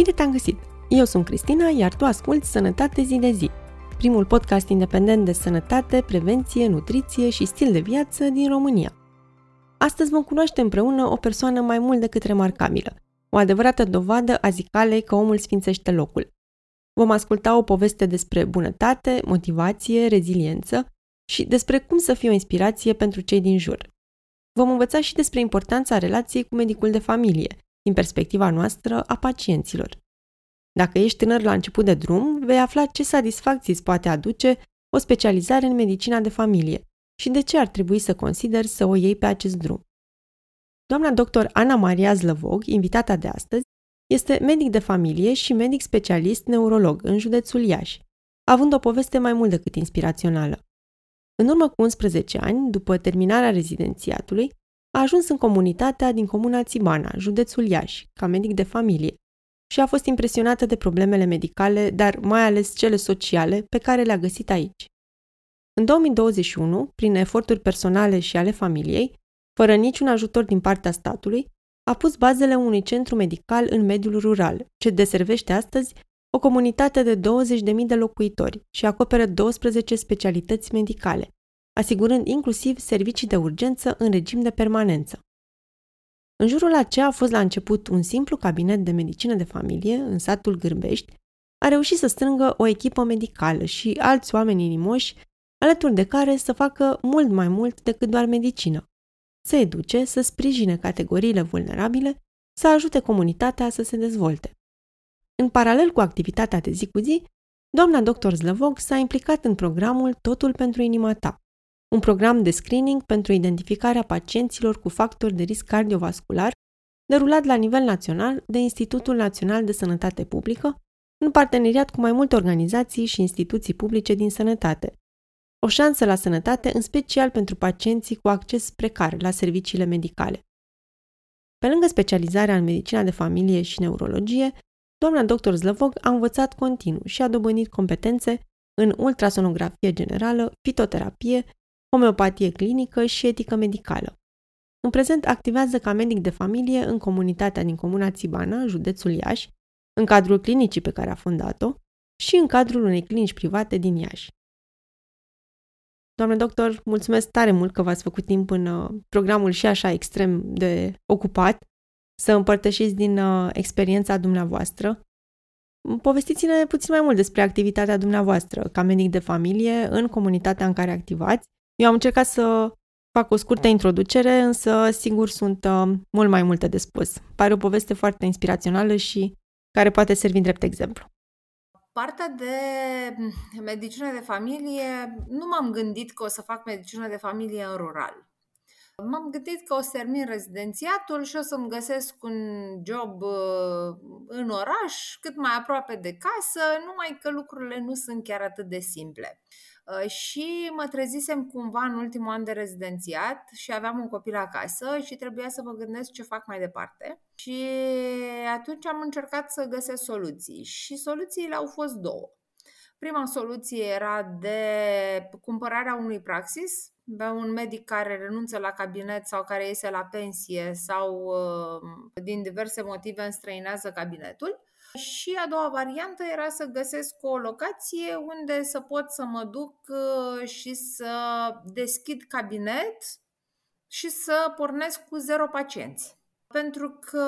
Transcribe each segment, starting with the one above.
Bine te-am găsit! Eu sunt Cristina, iar tu asculti Sănătate zi de zi, primul podcast independent de sănătate, prevenție, nutriție și stil de viață din România. Astăzi vom cunoaște împreună o persoană mai mult decât remarcabilă, o adevărată dovadă a zicalei că omul sfințește locul. Vom asculta o poveste despre bunătate, motivație, reziliență și despre cum să fie o inspirație pentru cei din jur. Vom învăța și despre importanța relației cu medicul de familie, din perspectiva noastră a pacienților. Dacă ești tânăr la început de drum, vei afla ce satisfacții îți poate aduce o specializare în medicina de familie și de ce ar trebui să consideri să o iei pe acest drum. Doamna doctor Ana Maria Zlăvog, invitata de astăzi, este medic de familie și medic specialist neurolog în județul Iași, având o poveste mai mult decât inspirațională. În urmă cu 11 ani, după terminarea rezidențiatului, a ajuns în comunitatea din comuna Țibana, județul Iași, ca medic de familie și a fost impresionată de problemele medicale, dar mai ales cele sociale, pe care le-a găsit aici. În 2021, prin eforturi personale și ale familiei, fără niciun ajutor din partea statului, a pus bazele unui centru medical în mediul rural, ce deservește astăzi o comunitate de 20.000 de locuitori și acoperă 12 specialități medicale, asigurând inclusiv servicii de urgență în regim de permanență. În jurul aceea a fost la început un simplu cabinet de medicină de familie în satul Gârbești, a reușit să strângă o echipă medicală și alți oameni inimoși, alături de care să facă mult mai mult decât doar medicină. Să educe, să sprijine categoriile vulnerabile, să ajute comunitatea să se dezvolte. În paralel cu activitatea de zi cu zi, doamna dr. Zlăvog s-a implicat în programul Totul pentru inima ta, un program de screening pentru identificarea pacienților cu factori de risc cardiovascular, derulat la nivel național de Institutul Național de Sănătate Publică, în parteneriat cu mai multe organizații și instituții publice din sănătate. O șansă la sănătate, în special pentru pacienții cu acces precar la serviciile medicale. Pe lângă specializarea în medicina de familie și neurologie, doamna dr. Zlăvog a învățat continuu și a dobândit competențe în ultrasonografie generală, fitoterapie, homeopatie clinică și etică medicală. În prezent activează ca medic de familie în comunitatea din Comuna Țibana, județul Iași, în cadrul clinicii pe care a fondat-o și în cadrul unei clinici private din Iași. Doamne doctor, mulțumesc tare mult că v-ați făcut timp în uh, programul și așa extrem de ocupat să împărtășiți din uh, experiența dumneavoastră. Povestiți-ne puțin mai mult despre activitatea dumneavoastră ca medic de familie în comunitatea în care activați eu am încercat să fac o scurtă introducere, însă sigur sunt uh, mult mai multe de spus. Pare o poveste foarte inspirațională și care poate servi drept exemplu. Partea de medicină de familie, nu m-am gândit că o să fac medicină de familie în rural. M-am gândit că o să termin rezidențiatul și o să-mi găsesc un job uh, în oraș, cât mai aproape de casă, numai că lucrurile nu sunt chiar atât de simple. Uh, și mă trezisem cumva în ultimul an de rezidențiat și aveam un copil acasă și trebuia să mă gândesc ce fac mai departe. Și atunci am încercat să găsesc soluții și soluțiile au fost două. Prima soluție era de cumpărarea unui praxis, pe un medic care renunță la cabinet sau care iese la pensie sau uh, din diverse motive înstrăinează cabinetul și a doua variantă era să găsesc o locație unde să pot să mă duc uh, și să deschid cabinet și să pornesc cu zero pacienți. Pentru că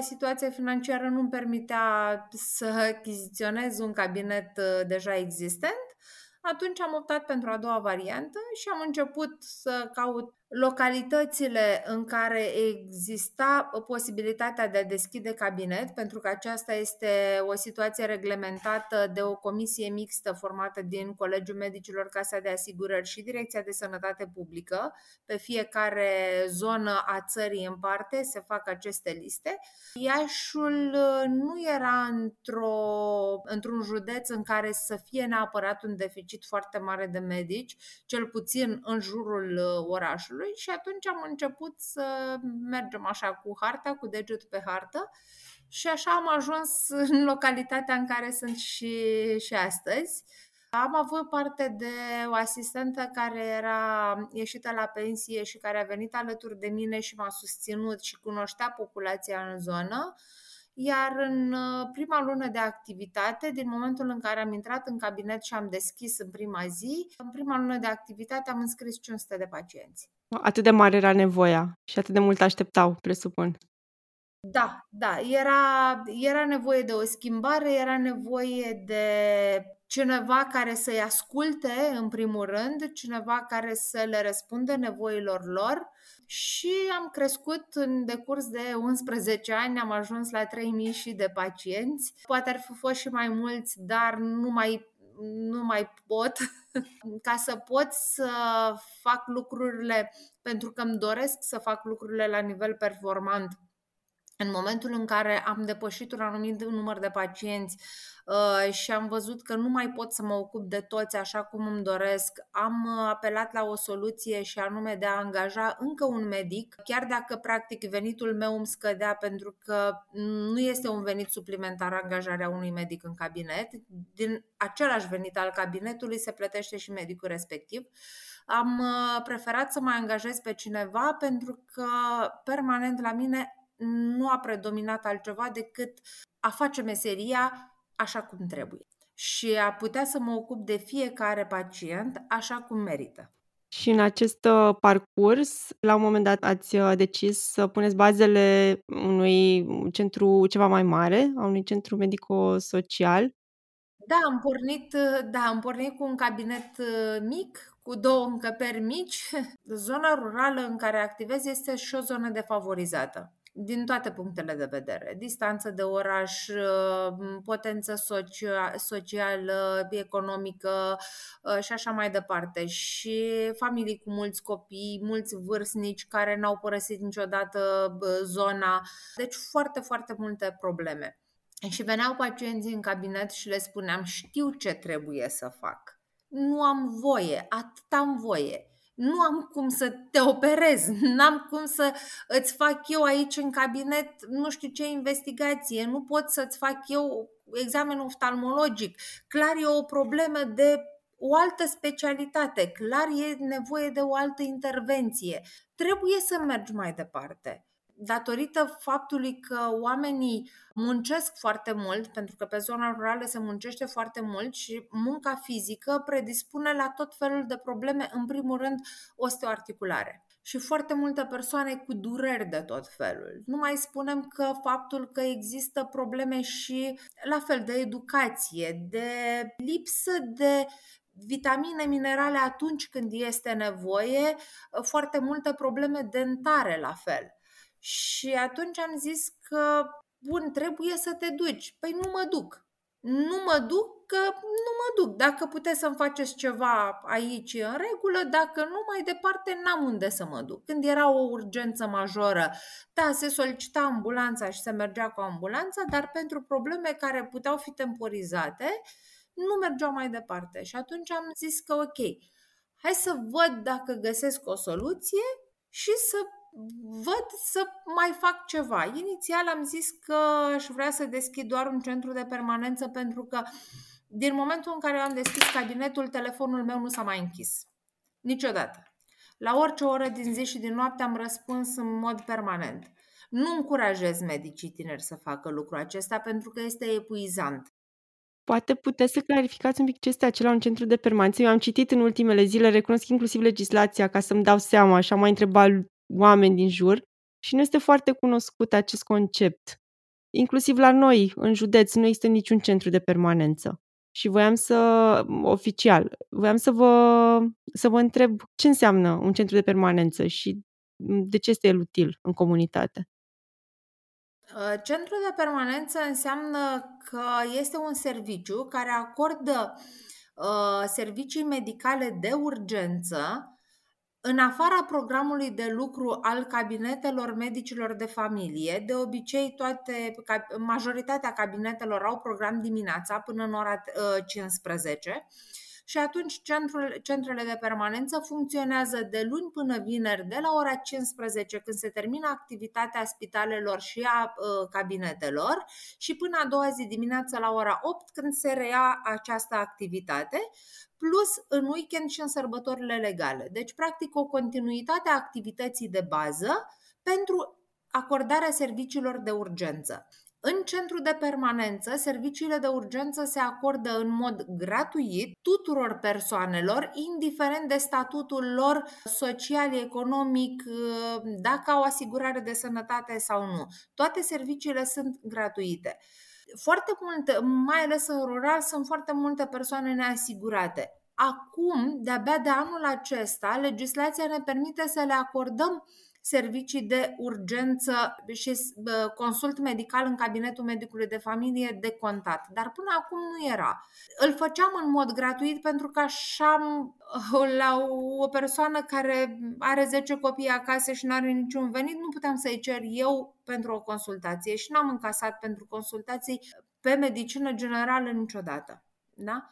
situația financiară nu îmi permitea să achiziționez un cabinet uh, deja existent, atunci am optat pentru a doua variantă și am început să caut localitățile în care exista posibilitatea de a deschide cabinet, pentru că aceasta este o situație reglementată de o comisie mixtă formată din Colegiul Medicilor, Casa de Asigurări și Direcția de Sănătate Publică. Pe fiecare zonă a țării în parte se fac aceste liste. Iașul nu era într-o, într-un județ în care să fie neapărat un deficit foarte mare de medici, cel puțin în jurul orașului orașului și atunci am început să mergem așa cu harta, cu degetul pe hartă și așa am ajuns în localitatea în care sunt și, și astăzi. Am avut parte de o asistentă care era ieșită la pensie și care a venit alături de mine și m-a susținut și cunoștea populația în zonă iar în uh, prima lună de activitate, din momentul în care am intrat în cabinet și am deschis în prima zi, în prima lună de activitate am înscris 500 de pacienți. Atât de mare era nevoia și atât de mult așteptau, presupun. Da, da, era, era nevoie de o schimbare, era nevoie de cineva care să-i asculte, în primul rând, cineva care să le răspundă nevoilor lor și am crescut în decurs de 11 ani, am ajuns la 3000 și de pacienți. Poate ar fi fost și mai mulți, dar nu mai, nu mai pot ca să pot să fac lucrurile pentru că îmi doresc să fac lucrurile la nivel performant în momentul în care am depășit un anumit număr de pacienți uh, și am văzut că nu mai pot să mă ocup de toți așa cum îmi doresc, am uh, apelat la o soluție și anume de a angaja încă un medic, chiar dacă practic venitul meu îmi scădea pentru că nu este un venit suplimentar angajarea unui medic în cabinet, din același venit al cabinetului se plătește și medicul respectiv. Am uh, preferat să mai angajez pe cineva pentru că permanent la mine nu a predominat altceva decât a face meseria așa cum trebuie și a putea să mă ocup de fiecare pacient așa cum merită. Și în acest uh, parcurs, la un moment dat ați uh, decis să puneți bazele unui centru ceva mai mare, a unui centru medico-social. Da, am pornit, uh, da, am pornit cu un cabinet mic, cu două încăperi mici. Zona rurală în care activez este și o zonă defavorizată din toate punctele de vedere. Distanță de oraș, uh, potență socială, economică uh, și așa mai departe. Și familii cu mulți copii, mulți vârstnici care n-au părăsit niciodată zona. Deci foarte, foarte multe probleme. Și veneau pacienții în cabinet și le spuneam, știu ce trebuie să fac. Nu am voie, atât am voie nu am cum să te operez, n-am cum să îți fac eu aici în cabinet nu știu ce investigație, nu pot să-ți fac eu examen oftalmologic. Clar e o problemă de o altă specialitate, clar e nevoie de o altă intervenție. Trebuie să mergi mai departe datorită faptului că oamenii muncesc foarte mult, pentru că pe zona rurală se muncește foarte mult și munca fizică predispune la tot felul de probleme, în primul rând osteoarticulare și foarte multe persoane cu dureri de tot felul. Nu mai spunem că faptul că există probleme și la fel de educație, de lipsă de vitamine, minerale atunci când este nevoie, foarte multe probleme dentare la fel. Și atunci am zis că, bun, trebuie să te duci. Păi nu mă duc. Nu mă duc că nu mă duc. Dacă puteți să-mi faceți ceva aici în regulă, dacă nu, mai departe n-am unde să mă duc. Când era o urgență majoră, da, se solicita ambulanța și se mergea cu ambulanța, dar pentru probleme care puteau fi temporizate, nu mergeau mai departe. Și atunci am zis că ok, hai să văd dacă găsesc o soluție și să văd să mai fac ceva. Inițial am zis că aș vrea să deschid doar un centru de permanență pentru că din momentul în care am deschis cabinetul, telefonul meu nu s-a mai închis. Niciodată. La orice oră din zi și din noapte am răspuns în mod permanent. Nu încurajez medicii tineri să facă lucrul acesta pentru că este epuizant. Poate puteți să clarificați un pic ce este acela un centru de permanență. Eu am citit în ultimele zile, recunosc inclusiv legislația ca să-mi dau seama și am mai întrebat oameni din jur și nu este foarte cunoscut acest concept. Inclusiv la noi, în județ, nu există niciun centru de permanență. Și voiam să, oficial, voiam să vă, să vă întreb ce înseamnă un centru de permanență și de ce este el util în comunitate. Uh, centrul de permanență înseamnă că este un serviciu care acordă uh, servicii medicale de urgență în afara programului de lucru al cabinetelor medicilor de familie, de obicei toate, majoritatea cabinetelor au program dimineața până în ora 15 uh, și atunci centrul, centrele de permanență funcționează de luni până vineri de la ora 15 când se termină activitatea spitalelor și a uh, cabinetelor și până a doua zi dimineață la ora 8 când se reia această activitate plus în weekend și în sărbătorile legale. Deci, practic, o continuitate a activității de bază pentru acordarea serviciilor de urgență. În centru de permanență, serviciile de urgență se acordă în mod gratuit tuturor persoanelor, indiferent de statutul lor social, economic, dacă au asigurare de sănătate sau nu. Toate serviciile sunt gratuite. Foarte multe, mai ales în rural, sunt foarte multe persoane neasigurate. Acum, de-abia de anul acesta, legislația ne permite să le acordăm servicii de urgență și consult medical în cabinetul medicului de familie de contat. Dar până acum nu era. Îl făceam în mod gratuit pentru că așa la o persoană care are 10 copii acasă și nu are niciun venit, nu puteam să-i cer eu pentru o consultație și n-am încasat pentru consultații pe medicină generală niciodată. Da?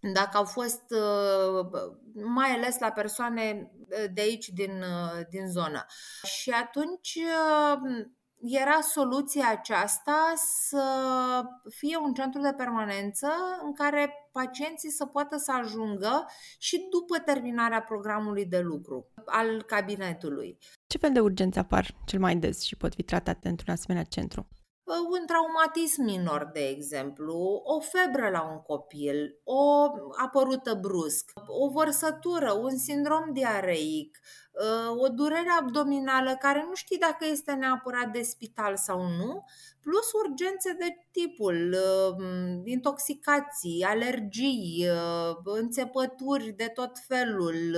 Dacă au fost uh, mai ales la persoane uh, de aici din, uh, din zonă. Și atunci era soluția aceasta să fie un centru de permanență în care pacienții să poată să ajungă și după terminarea programului de lucru al cabinetului. Ce fel de urgențe apar cel mai des și pot fi tratate într-un asemenea centru? Un traumatism minor, de exemplu, o febră la un copil, o apărută brusc, o vărsătură, un sindrom diareic, uh, o durere abdominală care nu știi dacă este neapărat de spital sau nu, plus urgențe de tipul uh, intoxicații, alergii, uh, înțepături de tot felul,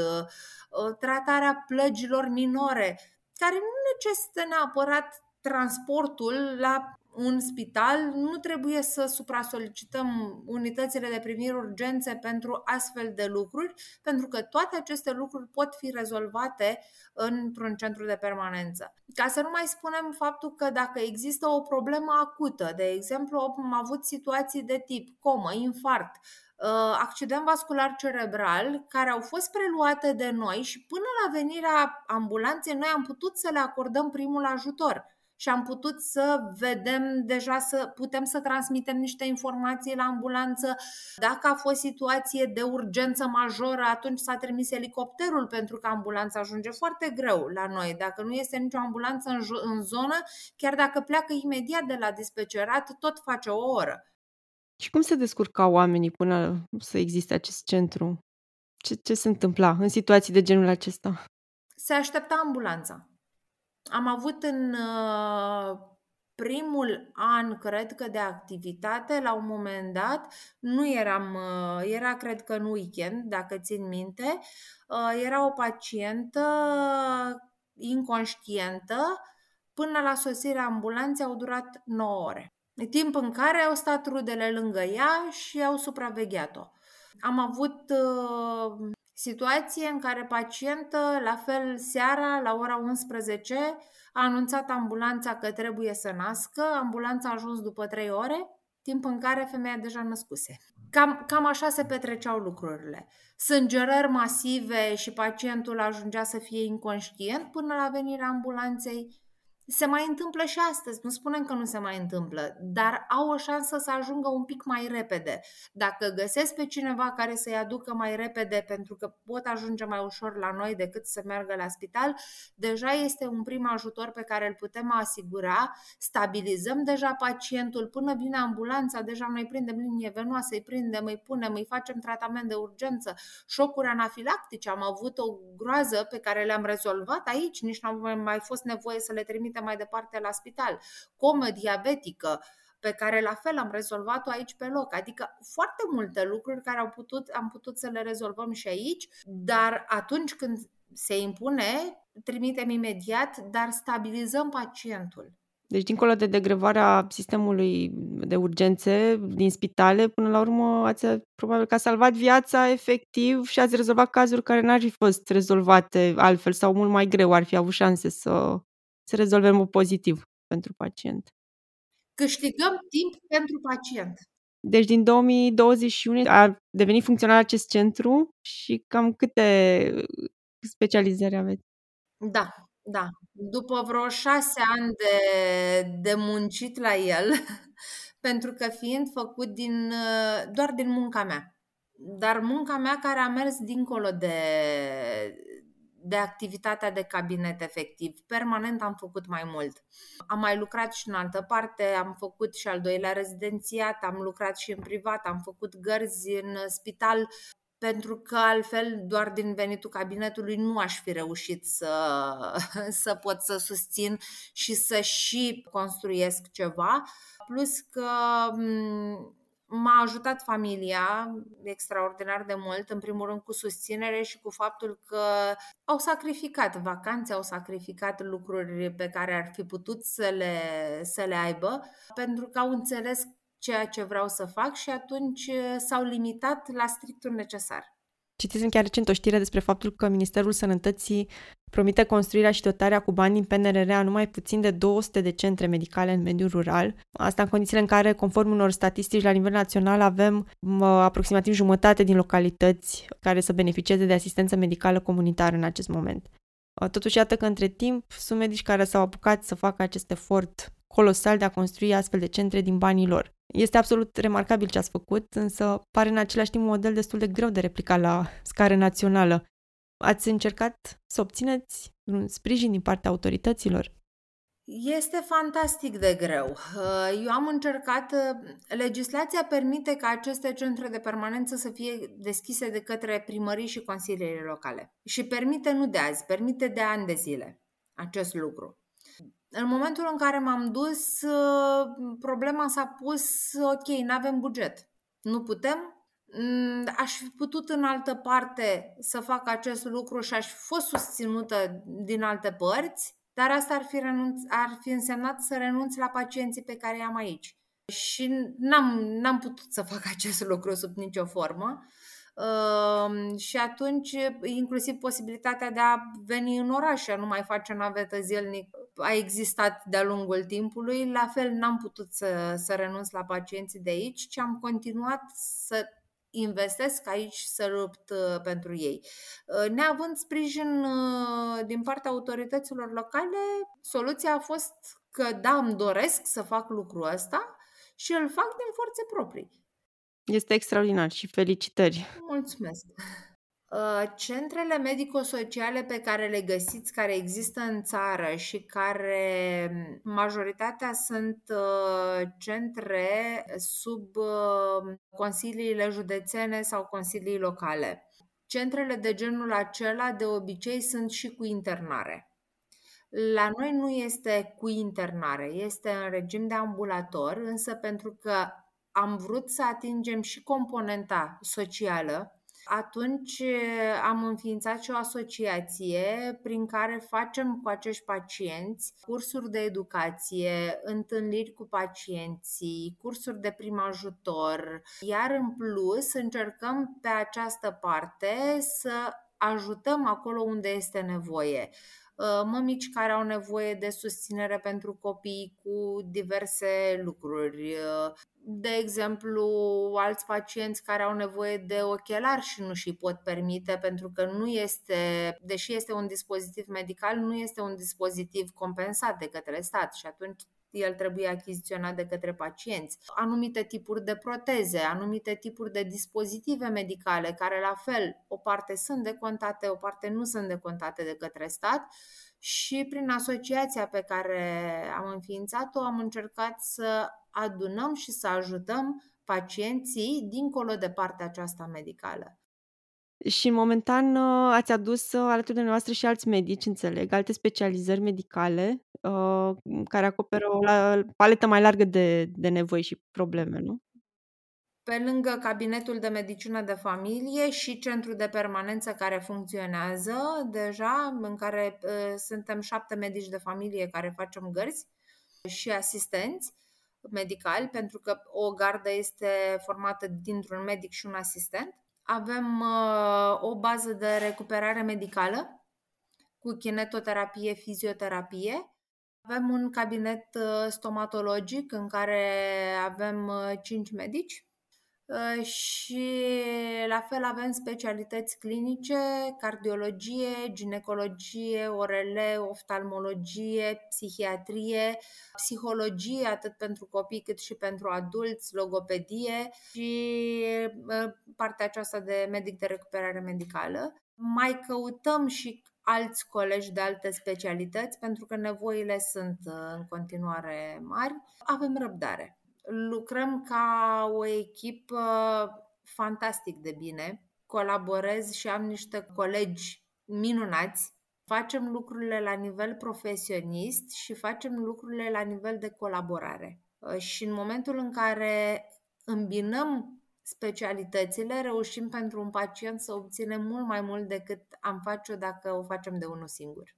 tratarea plăgilor minore, care nu necesită neapărat transportul la un spital, nu trebuie să supra-solicităm unitățile de primiri urgențe pentru astfel de lucruri, pentru că toate aceste lucruri pot fi rezolvate într-un centru de permanență. Ca să nu mai spunem faptul că dacă există o problemă acută, de exemplu, am avut situații de tip comă, infart, uh, accident vascular cerebral care au fost preluate de noi și până la venirea ambulanței noi am putut să le acordăm primul ajutor și am putut să vedem deja să putem să transmitem niște informații la ambulanță. Dacă a fost situație de urgență majoră, atunci s-a trimis elicopterul pentru că ambulanța ajunge foarte greu la noi. Dacă nu este nicio ambulanță în, în zonă, chiar dacă pleacă imediat de la dispecerat, tot face o oră. Și cum se descurcau oamenii până să existe acest centru? Ce, ce se întâmpla în situații de genul acesta? Se aștepta ambulanța. Am avut în uh, primul an, cred că, de activitate, la un moment dat, nu eram, uh, era, cred că, în weekend, dacă țin minte, uh, era o pacientă inconștientă, până la sosirea ambulanței au durat 9 ore. Timp în care au stat rudele lângă ea și au supravegheat-o. Am avut uh, situație în care pacientă, la fel seara, la ora 11, a anunțat ambulanța că trebuie să nască, ambulanța a ajuns după 3 ore, timp în care femeia deja născuse. Cam, cam așa se petreceau lucrurile. Sângerări masive și pacientul ajungea să fie inconștient până la venirea ambulanței se mai întâmplă și astăzi, nu spunem că nu se mai întâmplă, dar au o șansă să ajungă un pic mai repede. Dacă găsesc pe cineva care să-i aducă mai repede pentru că pot ajunge mai ușor la noi decât să meargă la spital, deja este un prim ajutor pe care îl putem asigura, stabilizăm deja pacientul până vine ambulanța, deja noi prindem linie venoasă, îi prindem, îi punem, îi facem tratament de urgență, șocuri anafilactice, am avut o groază pe care le-am rezolvat aici, nici nu am mai fost nevoie să le trimitem trimite mai departe la spital, comă diabetică, pe care la fel am rezolvat-o aici pe loc. Adică foarte multe lucruri care au putut, am putut să le rezolvăm și aici, dar atunci când se impune, trimitem imediat, dar stabilizăm pacientul. Deci, dincolo de degrevarea sistemului de urgențe din spitale, până la urmă ați probabil că a salvat viața efectiv și ați rezolvat cazuri care n-ar fi fost rezolvate altfel sau mult mai greu ar fi avut șanse să să rezolvăm pozitiv pentru pacient. Câștigăm timp pentru pacient. Deci din 2021 a devenit funcțional acest centru și cam câte uh, specializări aveți? Da, da. După vreo șase ani de, de muncit la el, pentru că fiind făcut din, uh, doar din munca mea, dar munca mea care a mers dincolo de, de activitatea de cabinet efectiv. Permanent am făcut mai mult. Am mai lucrat și în altă parte, am făcut și al doilea rezidențiat, am lucrat și în privat, am făcut gărzi în spital, pentru că altfel doar din venitul cabinetului nu aș fi reușit să, să pot să susțin și să și construiesc ceva. Plus că m-a ajutat familia extraordinar de mult, în primul rând cu susținere și cu faptul că au sacrificat vacanțe, au sacrificat lucruri pe care ar fi putut să le, să le aibă, pentru că au înțeles ceea ce vreau să fac și atunci s-au limitat la strictul necesar. Citisem chiar recent o știre despre faptul că Ministerul Sănătății promite construirea și dotarea cu bani din PNRR a numai puțin de 200 de centre medicale în mediul rural. Asta în condițiile în care, conform unor statistici la nivel național, avem aproximativ jumătate din localități care să beneficieze de asistență medicală comunitară în acest moment. Totuși, iată că între timp sunt medici care s-au apucat să facă acest efort colosal de a construi astfel de centre din banii lor. Este absolut remarcabil ce ați făcut, însă pare în același timp un model destul de greu de replicat la scară națională. Ați încercat să obțineți un sprijin din partea autorităților? Este fantastic de greu. Eu am încercat, legislația permite ca aceste centre de permanență să fie deschise de către primării și consiliile locale. Și permite nu de azi, permite de ani de zile acest lucru. În momentul în care m-am dus, uh, problema s-a pus, ok, nu avem buget. Nu putem? Mm, aș fi putut în altă parte să fac acest lucru și aș fi fost susținută din alte părți, dar asta ar fi, renunț, ar fi însemnat să renunț la pacienții pe care i-am aici. Și n-am, n-am putut să fac acest lucru sub nicio formă. Uh, și atunci, inclusiv posibilitatea de a veni în oraș și a nu mai face navetă zilnic a existat de-a lungul timpului. La fel, n-am putut să, să renunț la pacienții de aici, ci am continuat să investesc aici să lupt uh, pentru ei. Uh, neavând sprijin uh, din partea autorităților locale, soluția a fost că da, îmi doresc să fac lucrul ăsta și îl fac din forțe proprii. Este extraordinar și felicitări! Mulțumesc! Uh, centrele medico-sociale pe care le găsiți, care există în țară și care majoritatea sunt uh, centre sub uh, consiliile județene sau consilii locale. Centrele de genul acela de obicei sunt și cu internare. La noi nu este cu internare, este în regim de ambulator, însă pentru că am vrut să atingem și componenta socială, atunci am înființat și o asociație prin care facem cu acești pacienți cursuri de educație, întâlniri cu pacienții, cursuri de prim ajutor, iar în plus încercăm pe această parte să ajutăm acolo unde este nevoie. Uh, mămici care au nevoie de susținere pentru copii cu diverse lucruri. Uh, de exemplu, alți pacienți care au nevoie de ochelari și nu și pot permite pentru că nu este, deși este un dispozitiv medical, nu este un dispozitiv compensat de către stat și atunci el trebuie achiziționat de către pacienți. Anumite tipuri de proteze, anumite tipuri de dispozitive medicale, care la fel, o parte sunt decontate, o parte nu sunt decontate de către stat și prin asociația pe care am înființat-o am încercat să adunăm și să ajutăm pacienții dincolo de partea aceasta medicală. Și momentan uh, ați adus uh, alături de noastră și alți medici, înțeleg, alte specializări medicale uh, care acoperă o paletă mai largă de, de nevoi și probleme, nu? Pe lângă cabinetul de medicină de familie și centrul de permanență care funcționează deja, în care uh, suntem șapte medici de familie care facem gărzi și asistenți medicali, pentru că o gardă este formată dintr-un medic și un asistent. Avem uh, o bază de recuperare medicală cu kinetoterapie, fizioterapie. Avem un cabinet uh, stomatologic în care avem 5 uh, medici Uh, și la fel avem specialități clinice, cardiologie, ginecologie, ORL, oftalmologie, psihiatrie, psihologie atât pentru copii cât și pentru adulți, logopedie și uh, partea aceasta de medic de recuperare medicală. Mai căutăm și alți colegi de alte specialități, pentru că nevoile sunt uh, în continuare mari. Avem răbdare. Lucrăm ca o echipă fantastic de bine. Colaborez și am niște colegi minunați. Facem lucrurile la nivel profesionist și facem lucrurile la nivel de colaborare. Uh, și în momentul în care îmbinăm specialitățile, reușim pentru un pacient să obținem mult mai mult decât am face-o dacă o facem de unul singur.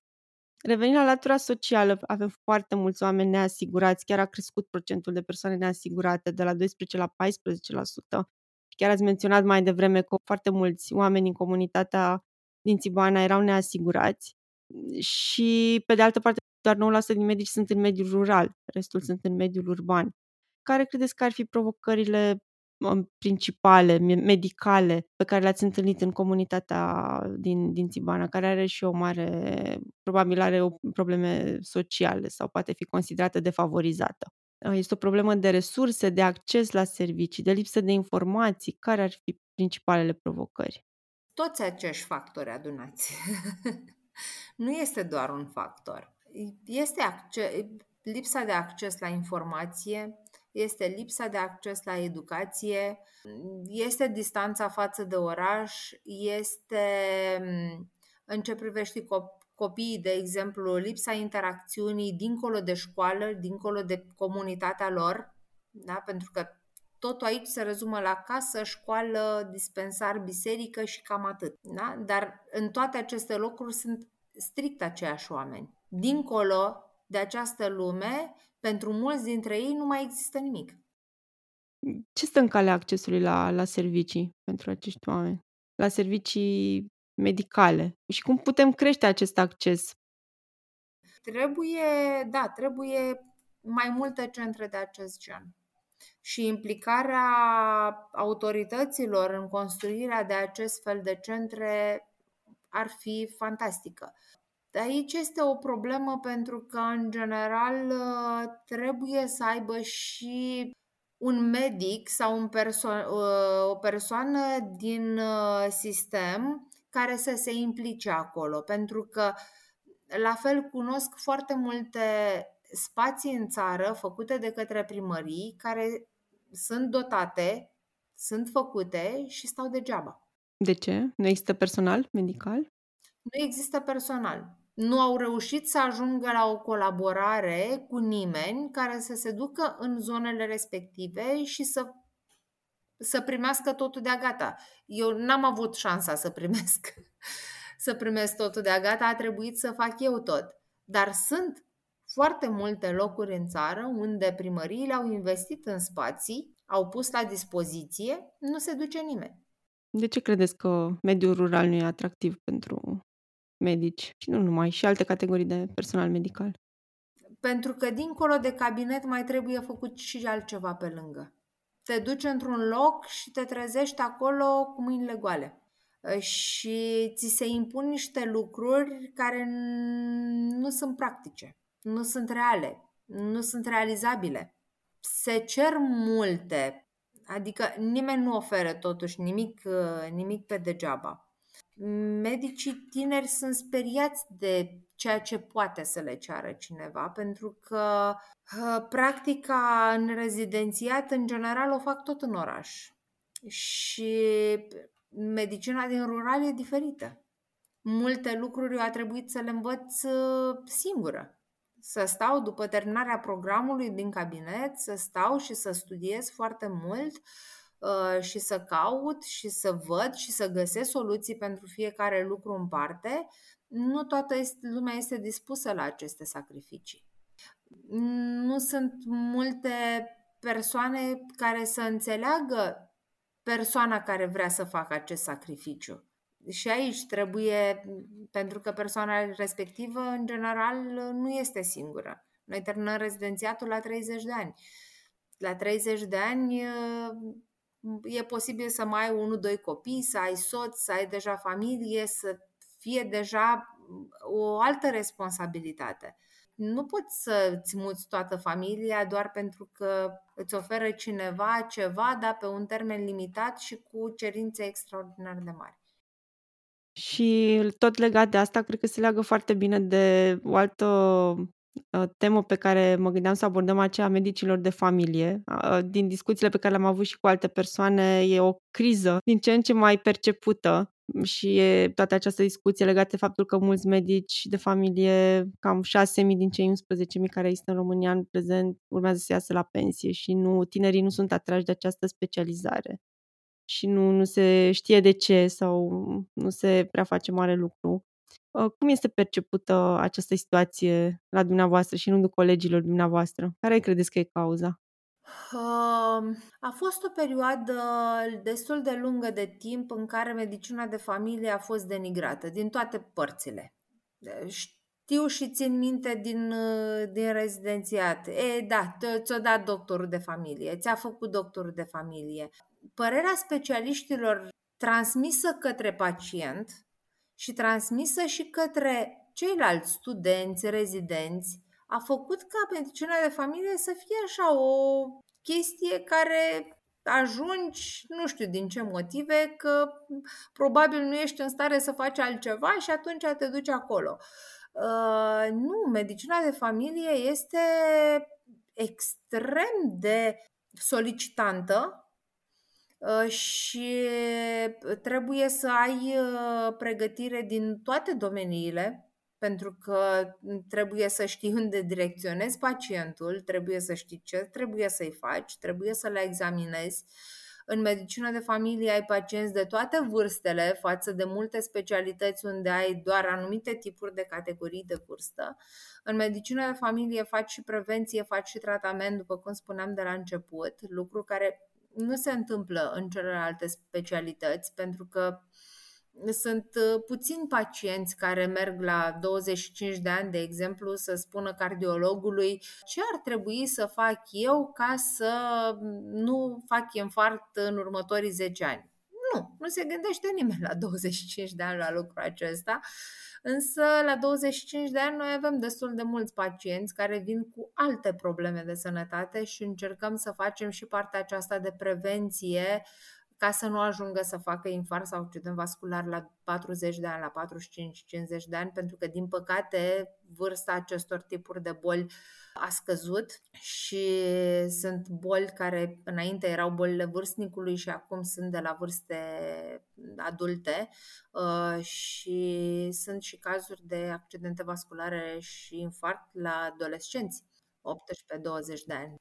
Revenind la latura socială, avem foarte mulți oameni neasigurați, chiar a crescut procentul de persoane neasigurate de la 12 la 14%. Chiar ați menționat mai devreme că foarte mulți oameni în comunitatea din Țibana erau neasigurați și, pe de altă parte, doar 9% din medici sunt în mediul rural, restul sunt în mediul urban. Care credeți că ar fi provocările principale, medicale, pe care le-ați întâlnit în comunitatea din, din Țibana, care are și o mare, probabil are o probleme sociale sau poate fi considerată defavorizată. Uh, este o problemă de resurse, de acces la servicii, de lipsă de informații. Care ar fi principalele provocări? Toți acești factori adunați. nu este doar un factor. Este acce- lipsa de acces la informație, este lipsa de acces la educație, este distanța față de oraș, este în ce privește copiii, de exemplu, lipsa interacțiunii dincolo de școală, dincolo de comunitatea lor, da? pentru că totul aici se rezumă la casă, școală, dispensar, biserică și cam atât. Da? Dar în toate aceste locuri sunt strict aceiași oameni. Dincolo de această lume, pentru mulți dintre ei nu mai există nimic. Ce stă în calea accesului la, la servicii pentru acești oameni? La servicii medicale? Și cum putem crește acest acces? Trebuie, da, trebuie mai multe centre de acest gen. Și implicarea autorităților în construirea de acest fel de centre ar fi fantastică. Aici este o problemă pentru că, în general, trebuie să aibă și un medic sau un perso- o persoană din sistem care să se implice acolo, pentru că la fel cunosc foarte multe spații în țară făcute de către primării care sunt dotate, sunt făcute și stau degeaba. De ce? Nu există personal medical? Nu există personal nu au reușit să ajungă la o colaborare cu nimeni care să se ducă în zonele respective și să, să primească totul de-a gata. Eu n-am avut șansa să primesc, să primesc totul de-a gata, a trebuit să fac eu tot. Dar sunt foarte multe locuri în țară unde primăriile au investit în spații, au pus la dispoziție, nu se duce nimeni. De ce credeți că mediul rural nu e atractiv pentru medici și nu numai, și alte categorii de personal medical. Pentru că dincolo de cabinet mai trebuie făcut și altceva pe lângă. Te duci într-un loc și te trezești acolo cu mâinile goale. Și ți se impun niște lucruri care nu sunt practice, nu sunt reale, nu sunt realizabile. Se cer multe, adică nimeni nu oferă totuși nimic, nimic pe degeaba medicii tineri sunt speriați de ceea ce poate să le ceară cineva, pentru că ă, practica în rezidențiat, în general, o fac tot în oraș. Și medicina din rural e diferită. Multe lucruri eu a trebuit să le învăț ă, singură. Să stau după terminarea programului din cabinet, să stau și să studiez foarte mult, Uh, și să caut și să văd și să găsesc soluții pentru fiecare lucru în parte, nu toată lumea este dispusă la aceste sacrificii. Nu sunt multe persoane care să înțeleagă persoana care vrea să facă acest sacrificiu. Și aici trebuie, pentru că persoana respectivă, în general, nu este singură. Noi terminăm rezidențiatul la 30 de ani. La 30 de ani e posibil să mai ai unul, doi copii, să ai soț, să ai deja familie, să fie deja o altă responsabilitate. Nu poți să îți muți toată familia doar pentru că îți oferă cineva ceva, dar pe un termen limitat și cu cerințe extraordinar de mari. Și tot legat de asta, cred că se leagă foarte bine de o altă uh, temă pe care mă gândeam să abordăm, aceea a medicilor de familie. Uh, din discuțiile pe care le-am avut și cu alte persoane, e o criză din ce în ce mai percepută și e toată această discuție legată de faptul că mulți medici de familie, cam 6.000 din cei 11.000 care există în România în prezent, urmează să iasă la pensie și nu, tinerii nu sunt atrași de această specializare și nu, nu se știe de ce sau nu se prea face mare lucru. Uh, cum este percepută această situație la dumneavoastră și în rândul colegilor dumneavoastră? Care credeți că e cauza? A fost o perioadă destul de lungă de timp în care medicina de familie a fost denigrată din toate părțile. Știu și țin minte din, din rezidențiat. E, da, ți-a dat doctorul de familie, ți-a făcut doctorul de familie. Părerea specialiștilor transmisă către pacient și transmisă și către ceilalți studenți, rezidenți, a făcut ca medicina de familie să fie așa o chestie care ajungi, nu știu din ce motive, că probabil nu ești în stare să faci altceva și atunci te duci acolo. Uh, nu, medicina de familie este extrem de solicitantă uh, și trebuie să ai uh, pregătire din toate domeniile pentru că trebuie să știi unde direcționezi pacientul, trebuie să știi ce trebuie să-i faci, trebuie să le examinezi. În medicină de familie ai pacienți de toate vârstele față de multe specialități unde ai doar anumite tipuri de categorii de vârstă. În medicină de familie faci și prevenție, faci și tratament, după cum spuneam de la început, lucru care nu se întâmplă în celelalte specialități, pentru că sunt uh, puțini pacienți care merg la 25 de ani, de exemplu, să spună cardiologului ce ar trebui să fac eu ca să nu fac infart în următorii 10 ani. Nu, nu se gândește nimeni la 25 de ani la lucrul acesta, însă la 25 de ani noi avem destul de mulți pacienți care vin cu alte probleme de sănătate și încercăm să facem și partea aceasta de prevenție ca să nu ajungă să facă infarct sau accident vascular la 40 de ani, la 45-50 de ani, pentru că, din păcate, vârsta acestor tipuri de boli a scăzut și sunt boli care înainte erau bolile vârstnicului și acum sunt de la vârste adulte uh, și sunt și cazuri de accidente vasculare și infarct la adolescenți, 18-20 de ani.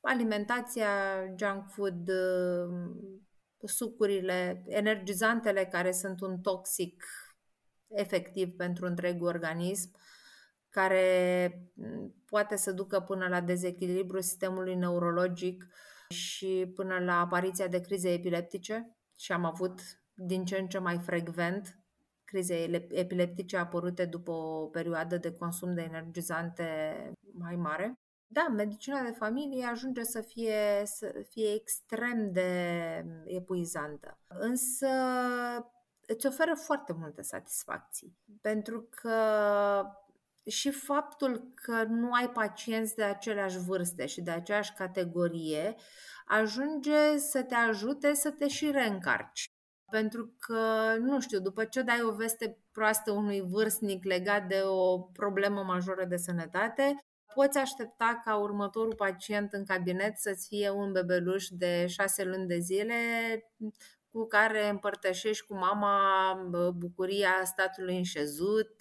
Alimentația, junk food, uh, sucurile, energizantele care sunt un toxic efectiv pentru întregul organism, care poate să ducă până la dezechilibru sistemului neurologic și până la apariția de crize epileptice și am avut din ce în ce mai frecvent crize epileptice apărute după o perioadă de consum de energizante mai mare. Da, medicina de familie ajunge să fie, să fie extrem de epuizantă, însă îți oferă foarte multe satisfacții, pentru că și faptul că nu ai pacienți de aceleași vârste și de aceeași categorie ajunge să te ajute să te și reîncarci. Pentru că, nu știu, după ce dai o veste proastă unui vârstnic legat de o problemă majoră de sănătate, poți aștepta ca următorul pacient în cabinet să-ți fie un bebeluș de șase luni de zile cu care împărtășești cu mama bucuria statului înșezut,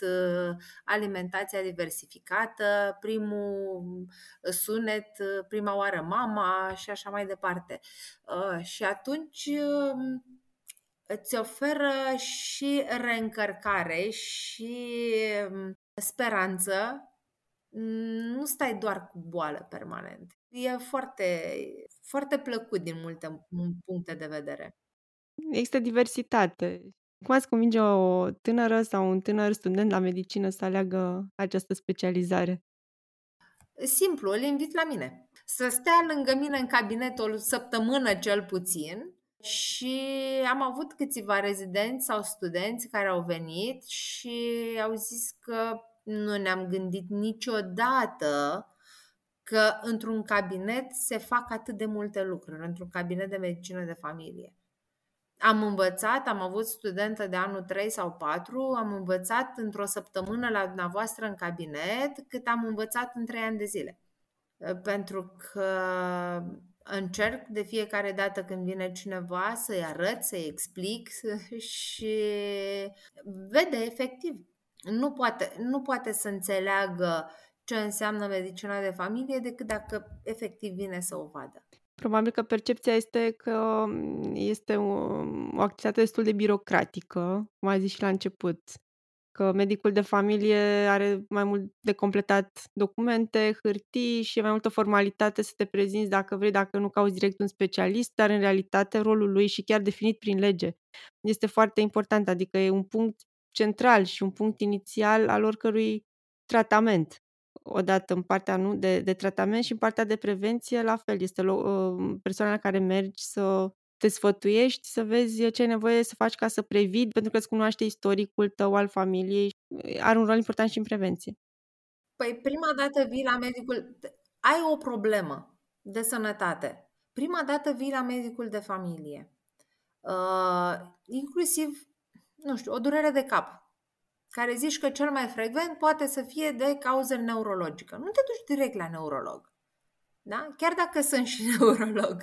alimentația diversificată, primul sunet, prima oară mama și așa mai departe. Și atunci îți oferă și reîncărcare și speranță nu stai doar cu boală permanent. E foarte, foarte plăcut din multe puncte de vedere. Există diversitate. Cum ați convinge o tânără sau un tânăr student la medicină să aleagă această specializare? Simplu, îl invit la mine. Să stea lângă mine în cabinet o săptămână cel puțin și am avut câțiva rezidenți sau studenți care au venit și au zis că nu ne-am gândit niciodată că într-un cabinet se fac atât de multe lucruri, într-un cabinet de medicină de familie. Am învățat, am avut studentă de anul 3 sau 4, am învățat într-o săptămână la dumneavoastră în cabinet cât am învățat în 3 ani de zile. Pentru că încerc de fiecare dată când vine cineva să-i arăt, să-i explic și vede efectiv. Nu poate, nu poate să înțeleagă ce înseamnă medicina de familie decât dacă efectiv vine să o vadă. Probabil că percepția este că este o, o activitate destul de birocratică, cum a zis și la început că medicul de familie are mai mult de completat documente, hârtii și e mai multă formalitate să te prezinți dacă vrei, dacă nu cauți direct un specialist, dar în realitate rolul lui și chiar definit prin lege este foarte important, adică e un punct central și un punct inițial al oricărui tratament. Odată în partea nu, de, de tratament și în partea de prevenție, la fel, este lo- persoana la care mergi să te sfătuiești să vezi ce ai nevoie să faci ca să previi, pentru că îți cunoaște istoricul tău al familiei. Are un rol important și în prevenție. Păi prima dată vii la medicul, ai o problemă de sănătate. Prima dată vii la medicul de familie. Uh, inclusiv, nu știu, o durere de cap, care zici că cel mai frecvent poate să fie de cauză neurologică. Nu te duci direct la neurolog. Da? Chiar dacă sunt și neurolog.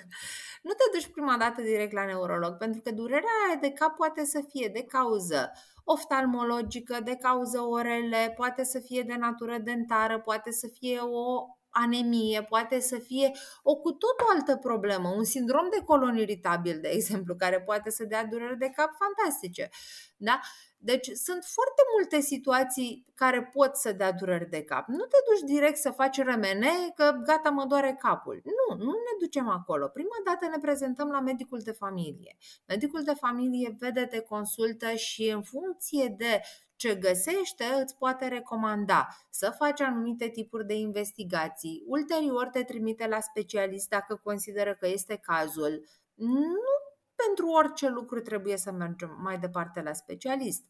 Nu te duci prima dată direct la neurolog, pentru că durerea de cap poate să fie de cauză oftalmologică, de cauză orele, poate să fie de natură dentară, poate să fie o anemie, poate să fie o cu tot o altă problemă, un sindrom de colon iritabil, de exemplu, care poate să dea durere de cap fantastice. Da? Deci sunt foarte multe situații care pot să dea dureri de cap. Nu te duci direct să faci remene că gata mă doare capul. Nu, nu ne ducem acolo. Prima dată ne prezentăm la medicul de familie. Medicul de familie vede, te consultă și în funcție de ce găsește îți poate recomanda să faci anumite tipuri de investigații. Ulterior te trimite la specialist dacă consideră că este cazul. Nu pentru orice lucru trebuie să mergem mai departe la specialist.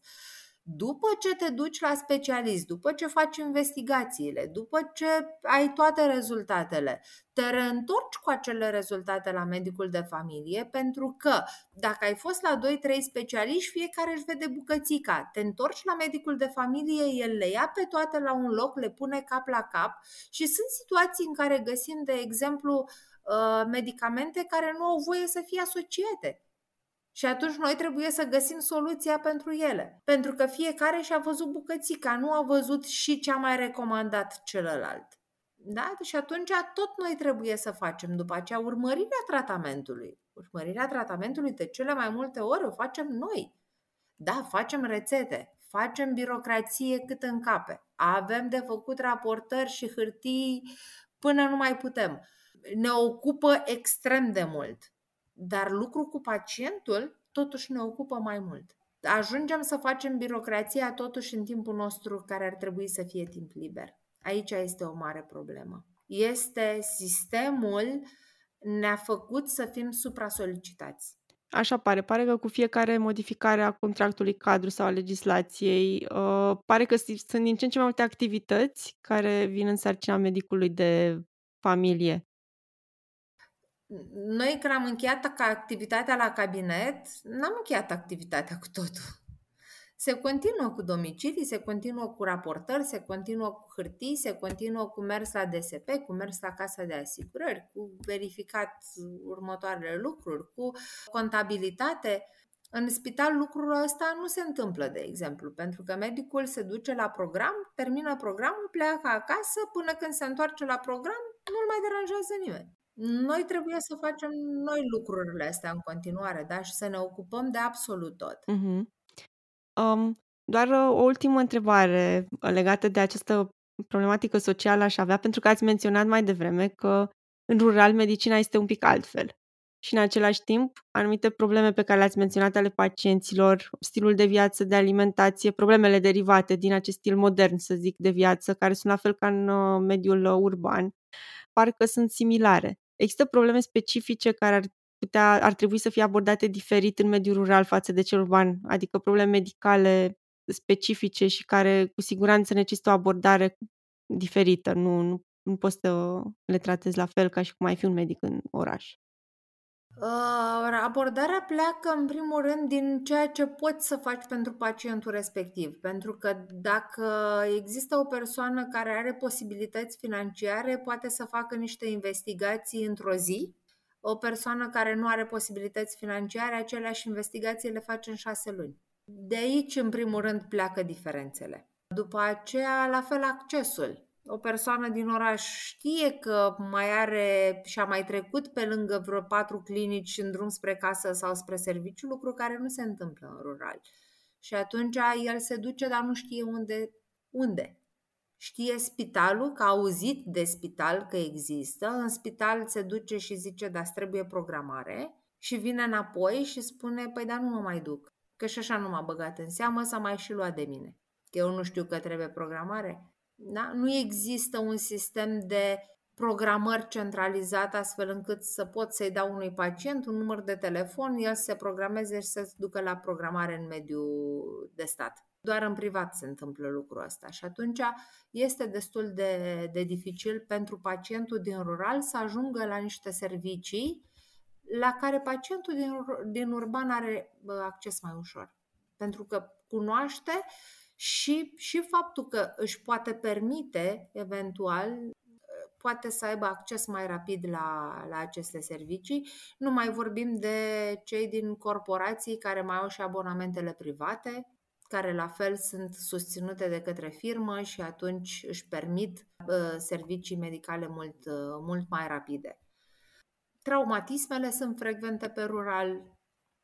După ce te duci la specialist, după ce faci investigațiile, după ce ai toate rezultatele, te reîntorci cu acele rezultate la medicul de familie pentru că dacă ai fost la 2-3 specialiști, fiecare își vede bucățica. Te întorci la medicul de familie, el le ia pe toate la un loc, le pune cap la cap și sunt situații în care găsim, de exemplu, uh, medicamente care nu au voie să fie asociate și atunci noi trebuie să găsim soluția pentru ele. Pentru că fiecare și-a văzut bucățica, nu a văzut și ce a mai recomandat celălalt. Da? Și atunci tot noi trebuie să facem după aceea urmărirea tratamentului. Urmărirea tratamentului de cele mai multe ori o facem noi. Da, facem rețete, facem birocrație cât în cape. Avem de făcut raportări și hârtii până nu mai putem. Ne ocupă extrem de mult. Dar lucru cu pacientul totuși ne ocupă mai mult. Ajungem să facem birocrația totuși în timpul nostru care ar trebui să fie timp liber. Aici este o mare problemă. Este sistemul ne-a făcut să fim supra-solicitați. Așa pare. Pare că cu fiecare modificare a contractului cadru sau a legislației, uh, pare că sunt din ce în ce mai multe activități care vin în sarcina medicului de familie. Noi când am încheiat activitatea la cabinet, n-am încheiat activitatea cu totul. Se continuă cu domicilii, se continuă cu raportări, se continuă cu hârtii, se continuă cu mers la DSP, cu mers la casa de asigurări, cu verificat următoarele lucruri, cu contabilitate. În spital lucrul ăsta nu se întâmplă, de exemplu, pentru că medicul se duce la program, termină programul, pleacă acasă, până când se întoarce la program, nu-l mai deranjează nimeni. Noi trebuie să facem noi lucrurile astea în continuare, da? Și să ne ocupăm de absolut tot. Uh-huh. Um, doar uh, o ultimă întrebare uh, legată de această problematică socială aș avea, pentru că ați menționat mai devreme că în rural medicina este un pic altfel. Și în același timp, anumite probleme pe care le-ați menționat ale pacienților, stilul de viață, de alimentație, problemele derivate din acest stil modern, să zic, de viață, care sunt la fel ca în uh, mediul urban, parcă sunt similare. Există probleme specifice care ar putea, ar trebui să fie abordate diferit în mediul rural față de cel urban, adică probleme medicale specifice și care cu siguranță necesită o abordare diferită. Nu, nu, nu poți să le tratezi la fel ca și cum ai fi un medic în oraș. Uh, abordarea pleacă în primul rând din ceea ce poți să faci pentru pacientul respectiv. Pentru că dacă există o persoană care are posibilități financiare, poate să facă niște investigații într-o zi. O persoană care nu are posibilități financiare, aceleași investigații le face în șase luni. De aici, în primul rând, pleacă diferențele. După aceea, la fel, accesul o persoană din oraș știe că mai are și a mai trecut pe lângă vreo patru clinici în drum spre casă sau spre serviciu, lucru care nu se întâmplă în rural. Și atunci el se duce, dar nu știe unde. unde. Știe spitalul, că a auzit de spital că există, în spital se duce și zice, dar trebuie programare și vine înapoi și spune, păi dar nu mă mai duc, că și așa nu m-a băgat în seamă, s-a mai și luat de mine. Că eu nu știu că trebuie programare. Da? Nu există un sistem de programări centralizat astfel încât să pot să-i dau unui pacient un număr de telefon, el să se programeze și să se ducă la programare în mediul de stat. Doar în privat se întâmplă lucrul ăsta și atunci este destul de, de dificil pentru pacientul din rural să ajungă la niște servicii la care pacientul din, din urban are acces mai ușor. Pentru că cunoaște și, și faptul că își poate permite, eventual, poate să aibă acces mai rapid la, la aceste servicii. Nu mai vorbim de cei din corporații care mai au și abonamentele private, care la fel sunt susținute de către firmă și atunci își permit uh, servicii medicale mult, uh, mult mai rapide. Traumatismele sunt frecvente pe rural,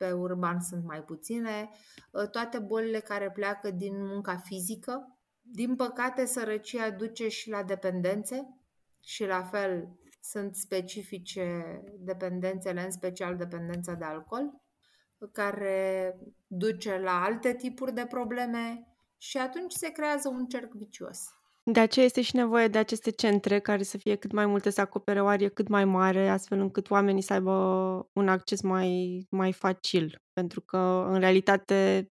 pe urban sunt mai puține, ă, toate bolile care pleacă din munca fizică. Din păcate, sărăcia duce și la dependențe și la fel sunt specifice dependențele, în special dependența de alcool, care duce la alte tipuri de probleme și atunci se creează un cerc vicios. De aceea este și nevoie de aceste centre care să fie cât mai multe, să acopere o arie cât mai mare, astfel încât oamenii să aibă un acces mai, mai facil. Pentru că, în realitate,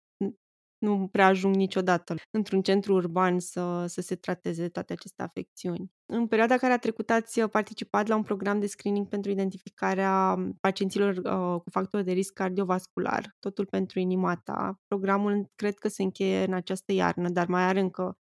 nu prea ajung niciodată într-un centru urban să, să se trateze toate aceste afecțiuni. În perioada care a trecut ați participat la un program de screening pentru identificarea pacienților uh, cu factori de risc cardiovascular, totul pentru inima ta. Programul cred că se încheie în această iarnă, dar mai are încă Um,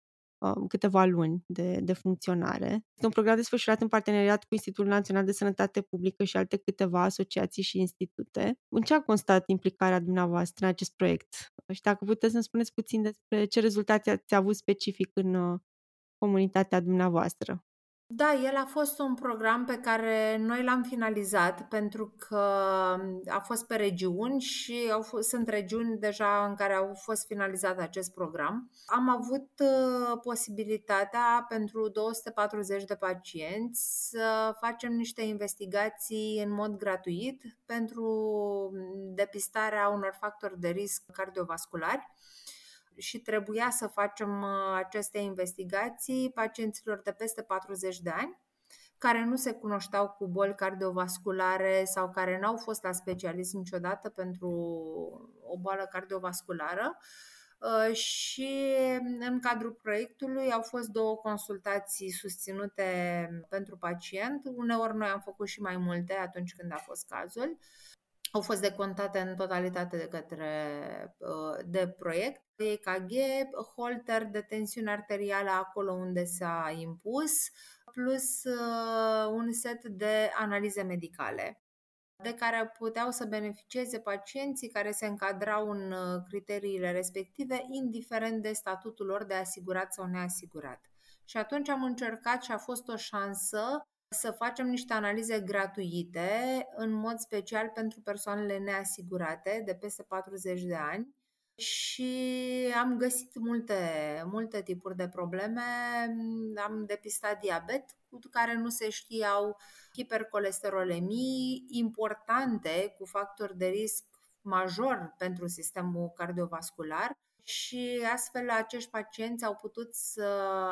câteva luni de, de funcționare. Este un program desfășurat în parteneriat cu Institutul Național de Sănătate Publică și alte câteva asociații și institute. În ce a constat implicarea dumneavoastră în acest proiect? Și dacă puteți să-mi spuneți puțin despre ce rezultate ați avut specific în uh, comunitatea dumneavoastră. Da, el a fost un program pe care noi l-am finalizat pentru că a fost pe regiuni și au fost, sunt regiuni deja în care au fost finalizat acest program. Am avut uh, posibilitatea pentru 240 de pacienți să facem niște investigații în mod gratuit pentru depistarea unor factori de risc cardiovasculari și trebuia să facem uh, aceste investigații pacienților de peste 40 de ani care nu se cunoșteau cu boli cardiovasculare sau care n-au fost la specialist niciodată pentru o boală cardiovasculară. Uh, și în cadrul proiectului au fost două consultații susținute pentru pacient. Uneori noi am făcut și mai multe atunci când a fost cazul au fost decontate în totalitate de către uh, de proiect. EKG, holter de tensiune arterială acolo unde s-a impus, plus uh, un set de analize medicale de care puteau să beneficieze pacienții care se încadrau în uh, criteriile respective, indiferent de statutul lor de asigurat sau neasigurat. Și atunci am încercat și a fost o șansă să facem niște analize gratuite, în mod special pentru persoanele neasigurate de peste 40 de ani și am găsit multe, multe tipuri de probleme. Am depistat diabet cu care nu se știau, hipercolesterolemii importante cu factori de risc major pentru sistemul cardiovascular și astfel acești pacienți au putut să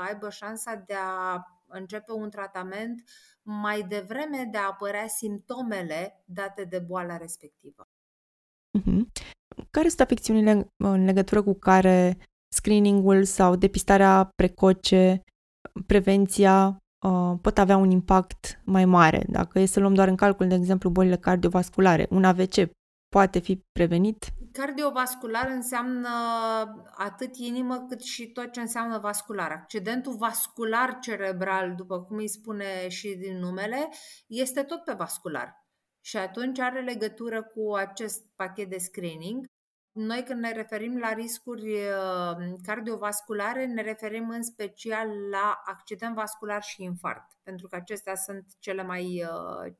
aibă șansa de a începe un tratament mai devreme de a apărea simptomele date de boala respectivă. Uh-huh. Care sunt afecțiunile în legătură cu care screeningul sau depistarea precoce, prevenția uh, pot avea un impact mai mare. Dacă e să luăm doar în calcul, de exemplu, bolile cardiovasculare, un AVC poate fi prevenit? Cardiovascular înseamnă atât inimă cât și tot ce înseamnă vascular. Accidentul vascular cerebral, după cum îi spune și din numele, este tot pe vascular. Și atunci are legătură cu acest pachet de screening. Noi când ne referim la riscuri uh, cardiovasculare, ne referim în special la accident vascular și infart, pentru că acestea sunt cele mai uh,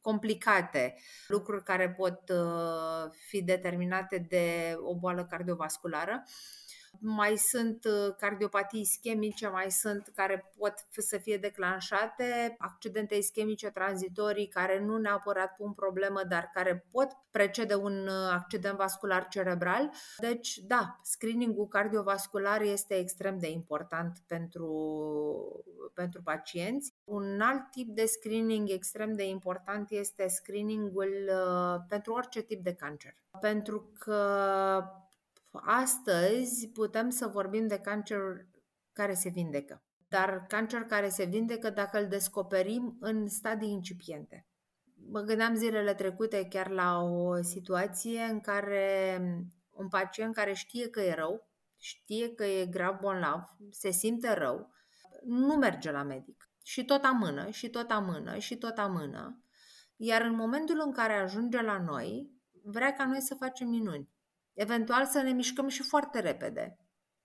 complicate, lucruri care pot uh, fi determinate de o boală cardiovasculară mai sunt uh, cardiopatii ischemice, mai sunt care pot să fie declanșate, accidente ischemice tranzitorii care nu neapărat pun problemă, dar care pot precede un uh, accident vascular cerebral. Deci, da, screeningul cardiovascular este extrem de important pentru, pentru pacienți. Un alt tip de screening extrem de important este screeningul uh, pentru orice tip de cancer. Pentru că Astăzi putem să vorbim de cancer care se vindecă, dar cancer care se vindecă dacă îl descoperim în stadii incipiente. Mă gândeam zilele trecute chiar la o situație în care un pacient care știe că e rău, știe că e grav bolnav, se simte rău, nu merge la medic. Și tot amână, și tot amână, și tot amână. Iar în momentul în care ajunge la noi, vrea ca noi să facem minuni. Eventual să ne mișcăm și foarte repede,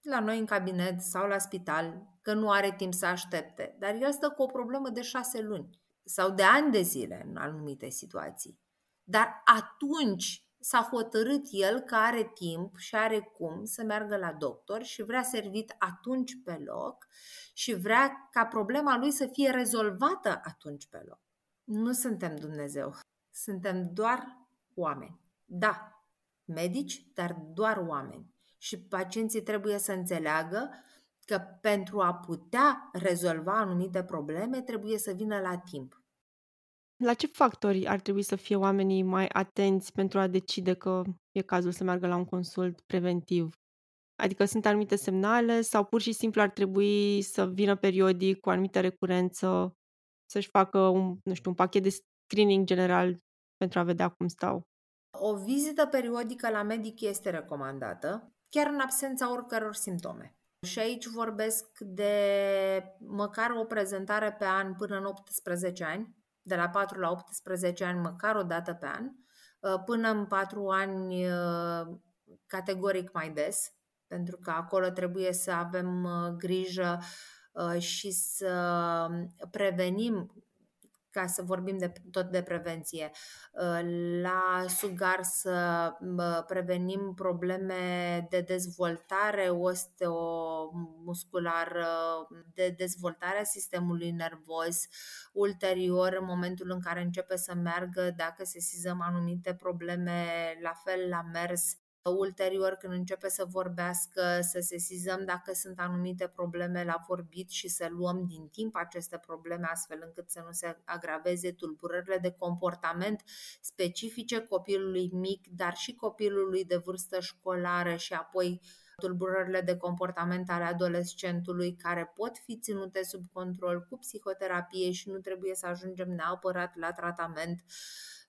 la noi în cabinet sau la spital, că nu are timp să aștepte, dar el stă cu o problemă de șase luni sau de ani de zile în anumite situații. Dar atunci s-a hotărât el că are timp și are cum să meargă la doctor și vrea servit atunci pe loc și vrea ca problema lui să fie rezolvată atunci pe loc. Nu suntem Dumnezeu, suntem doar oameni. Da, medici, dar doar oameni. Și pacienții trebuie să înțeleagă că pentru a putea rezolva anumite probleme trebuie să vină la timp. La ce factori ar trebui să fie oamenii mai atenți pentru a decide că e cazul să meargă la un consult preventiv? Adică sunt anumite semnale sau pur și simplu ar trebui să vină periodic cu anumită recurență, să-și facă un, nu știu, un pachet de screening general pentru a vedea cum stau? O vizită periodică la medic este recomandată, chiar în absența oricăror simptome. Și aici vorbesc de măcar o prezentare pe an până în 18 ani, de la 4 la 18 ani măcar o dată pe an, până în 4 ani categoric mai des, pentru că acolo trebuie să avem grijă și să prevenim ca să vorbim de, tot de prevenție. Uh, la sugar să prevenim probleme de dezvoltare osteomusculară, de dezvoltare a sistemului nervos. Ulterior, în momentul în care începe să meargă, dacă sesizăm anumite probleme, la fel la mers, ulterior când începe să vorbească, să sesizăm dacă sunt anumite probleme la vorbit și să luăm din timp aceste probleme astfel încât să nu se agraveze tulburările de comportament specifice copilului mic, dar și copilului de vârstă școlară și apoi tulburările de comportament ale adolescentului care pot fi ținute sub control cu psihoterapie și nu trebuie să ajungem neapărat la tratament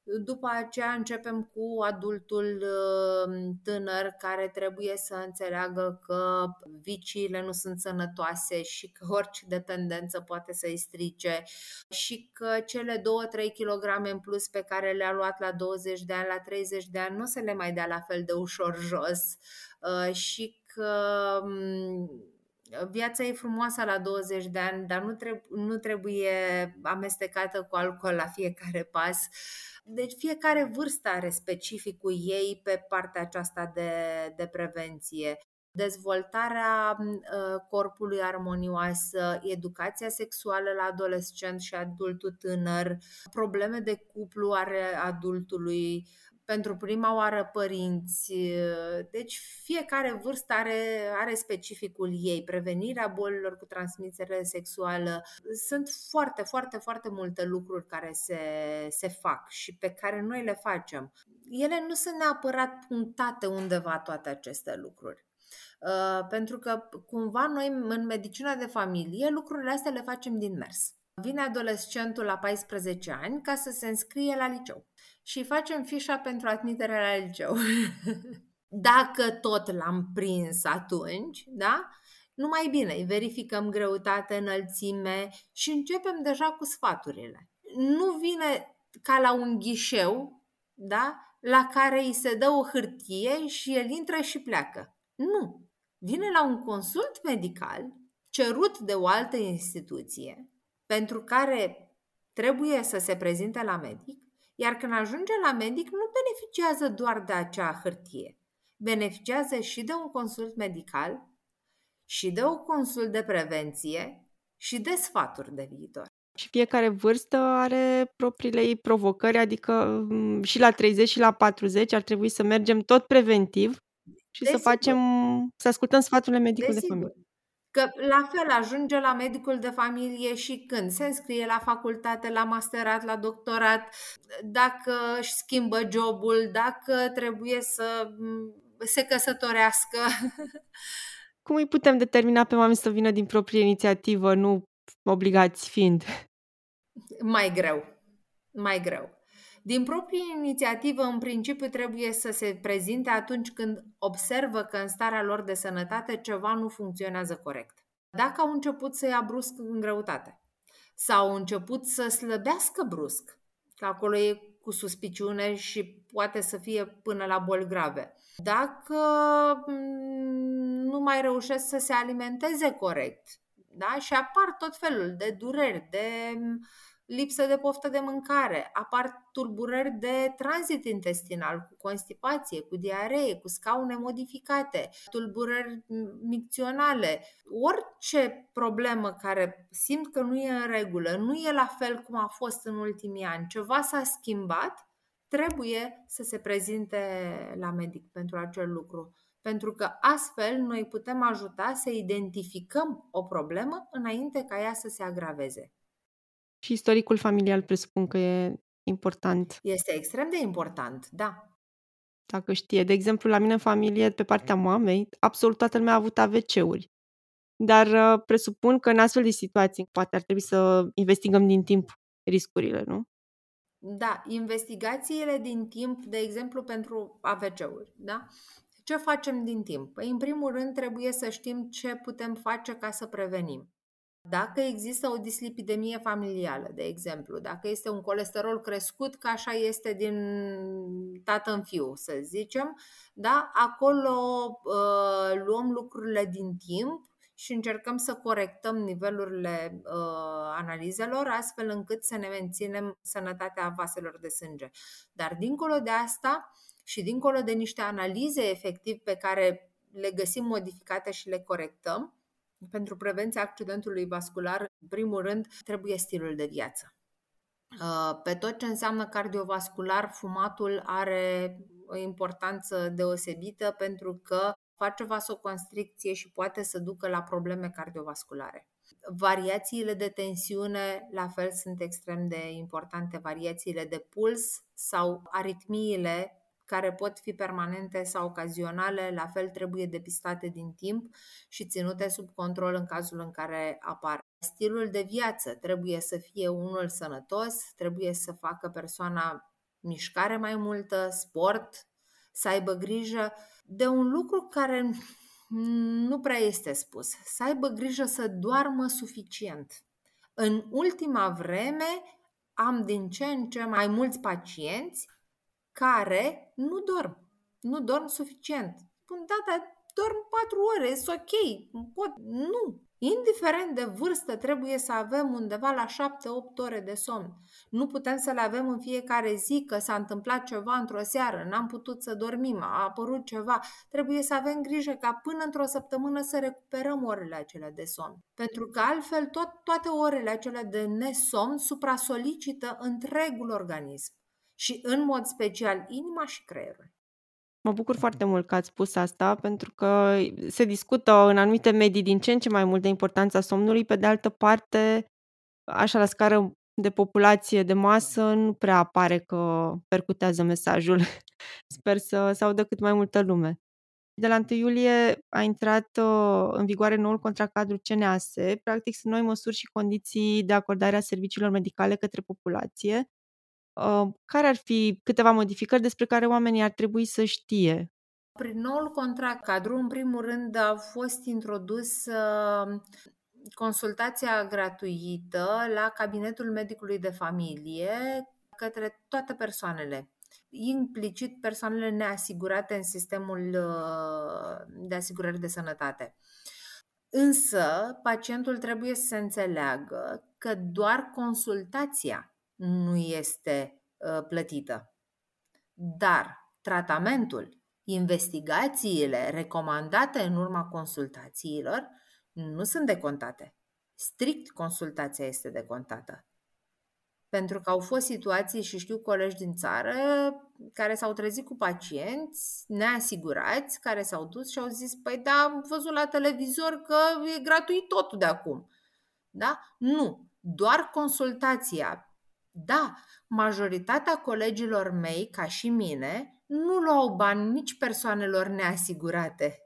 după aceea începem cu adultul uh, tânăr care trebuie să înțeleagă că viciile nu sunt sănătoase și că orice dependență poate să-i strice și că cele 2-3 kg în plus pe care le-a luat la 20 de ani, la 30 de ani, nu se le mai dea la fel de ușor jos uh, și că mm, viața e frumoasă la 20 de ani, dar nu, treb- nu trebuie amestecată cu alcool la fiecare pas. Deci fiecare vârstă are specificul ei pe partea aceasta de, de prevenție. Dezvoltarea ă, corpului armonioasă, educația sexuală la adolescent și adultul tânăr, probleme de cuplu ale adultului, pentru prima oară părinți. Deci fiecare vârstă are, are specificul ei. Prevenirea bolilor cu transmitere sexuală. Sunt foarte, foarte, foarte multe lucruri care se, se fac și pe care noi le facem. Ele nu sunt neapărat punctate undeva toate aceste lucruri. Uh, pentru că cumva noi în medicina de familie lucrurile astea le facem din mers. Vine adolescentul la 14 ani ca să se înscrie la liceu și facem fișa pentru admiterea la liceu. Dacă tot l-am prins atunci, da? Numai bine, îi verificăm greutate, înălțime și începem deja cu sfaturile. Nu vine ca la un ghișeu, da? La care îi se dă o hârtie și el intră și pleacă. Nu. Vine la un consult medical cerut de o altă instituție pentru care trebuie să se prezinte la medic, iar când ajunge la medic nu beneficiază doar de acea hârtie, beneficiază și de un consult medical, și de un consult de prevenție și de sfaturi de viitor. Și fiecare vârstă are propriile ei provocări, adică mm, și la 30 și la 40 ar trebui să mergem tot preventiv și Desigur. să facem, să ascultăm sfaturile medicului Desigur. de familie. Că la fel ajunge la medicul de familie și când se înscrie la facultate, la masterat, la doctorat, dacă își schimbă jobul, dacă trebuie să mm, se căsătorească. Cum îi putem determina pe oameni să vină din proprie inițiativă, nu obligați fiind? Mai greu. Mai greu. Din proprie inițiativă, în principiu, trebuie să se prezinte atunci când observă că în starea lor de sănătate ceva nu funcționează corect. Dacă au început să ia brusc în greutate sau au început să slăbească brusc, că acolo e cu suspiciune și poate să fie până la boli grave. Dacă mm, nu mai reușesc să se alimenteze corect, da? și apar tot felul de dureri, de lipsă de poftă de mâncare, apar tulburări de tranzit intestinal, cu constipație, cu diaree, cu scaune modificate, tulburări micționale, orice problemă care simt că nu e în regulă, nu e la fel cum a fost în ultimii ani, ceva s-a schimbat, trebuie să se prezinte la medic pentru acel lucru. Pentru că astfel noi putem ajuta să identificăm o problemă înainte ca ea să se agraveze. Și istoricul familial presupun că e important. Este extrem de important, da. Dacă știe. De exemplu, la mine în familie, pe partea mamei, absolut toată lumea a avut AVC-uri. Dar uh, presupun că în astfel de situații poate ar trebui să investigăm din timp riscurile, nu? Da, investigațiile din timp, de exemplu, pentru AVC-uri, da? Ce facem din timp? Păi, în primul rând, trebuie să știm ce putem face ca să prevenim. Dacă există o dislipidemie familială, de exemplu, dacă este un colesterol crescut, ca așa este din tată în fiu, să zicem, da? acolo uh, luăm lucrurile din timp și încercăm să corectăm nivelurile uh, analizelor astfel încât să ne menținem sănătatea vaselor de sânge. Dar dincolo de asta și dincolo de niște analize efectiv pe care le găsim modificate și le corectăm, pentru prevenția accidentului vascular, în primul rând, trebuie stilul de viață. Uh, pe tot ce înseamnă cardiovascular, fumatul are o importanță deosebită pentru că face vasoconstricție și poate să ducă la probleme cardiovasculare. Variațiile de tensiune, la fel, sunt extrem de importante. Variațiile de puls sau aritmiile care pot fi permanente sau ocazionale, la fel trebuie depistate din timp și ținute sub control în cazul în care apar. Stilul de viață trebuie să fie unul sănătos, trebuie să facă persoana mișcare mai multă, sport, să aibă grijă de un lucru care nu prea este spus, să aibă grijă să doarmă suficient. În ultima vreme am din ce în ce mai mulți pacienți care nu dorm. Nu dorm suficient. Spun, da, dar dorm patru ore, e ok, pot. Nu. Indiferent de vârstă, trebuie să avem undeva la 7-8 ore de somn. Nu putem să le avem în fiecare zi că s-a întâmplat ceva într-o seară, n-am putut să dormim, a apărut ceva. Trebuie să avem grijă ca până într-o săptămână să recuperăm orele acelea de somn. Pentru că altfel tot, toate orele acelea de nesomn supra-solicită întregul organism și în mod special inima și creierul. Mă bucur foarte mult că ați spus asta, pentru că se discută în anumite medii din ce în ce mai mult de importanța somnului. Pe de altă parte, așa la scară de populație de masă, nu prea apare că percutează mesajul. Sper să, să audă cât mai multă lume. De la 1 iulie a intrat, uh, în vigoare noul contract cadru CNAS. Practic sunt noi măsuri și condiții de acordare a serviciilor medicale către populație. Uh, care ar fi câteva modificări despre care oamenii ar trebui să știe? Prin noul contract cadru, în primul rând, a fost introdus uh, consultația gratuită la cabinetul medicului de familie către toate persoanele implicit persoanele neasigurate în sistemul uh, de asigurări de sănătate. Însă, pacientul trebuie să se înțeleagă că doar consultația nu este uh, plătită. Dar tratamentul, investigațiile recomandate în urma consultațiilor nu sunt decontate. Strict consultația este decontată. Pentru că au fost situații și știu colegi din țară care s-au trezit cu pacienți neasigurați, care s-au dus și au zis, păi da, am văzut la televizor că e gratuit totul de acum. Da? Nu. Doar consultația. Da, majoritatea colegilor mei, ca și mine, nu luau bani nici persoanelor neasigurate.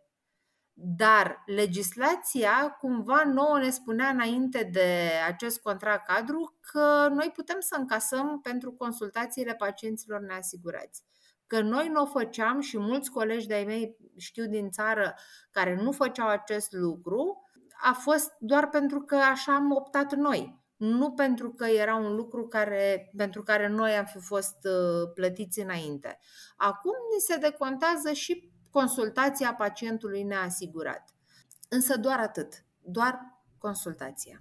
Dar legislația cumva nouă ne spunea înainte de acest contract cadru că noi putem să încasăm pentru consultațiile pacienților neasigurați. Că noi nu o făceam și mulți colegi de-ai mei știu din țară care nu făceau acest lucru, a fost doar pentru că așa am optat noi, nu pentru că era un lucru care, pentru care noi am fi fost uh, plătiți înainte. Acum ni se decontează și consultația pacientului neasigurat. Însă doar atât, doar consultația.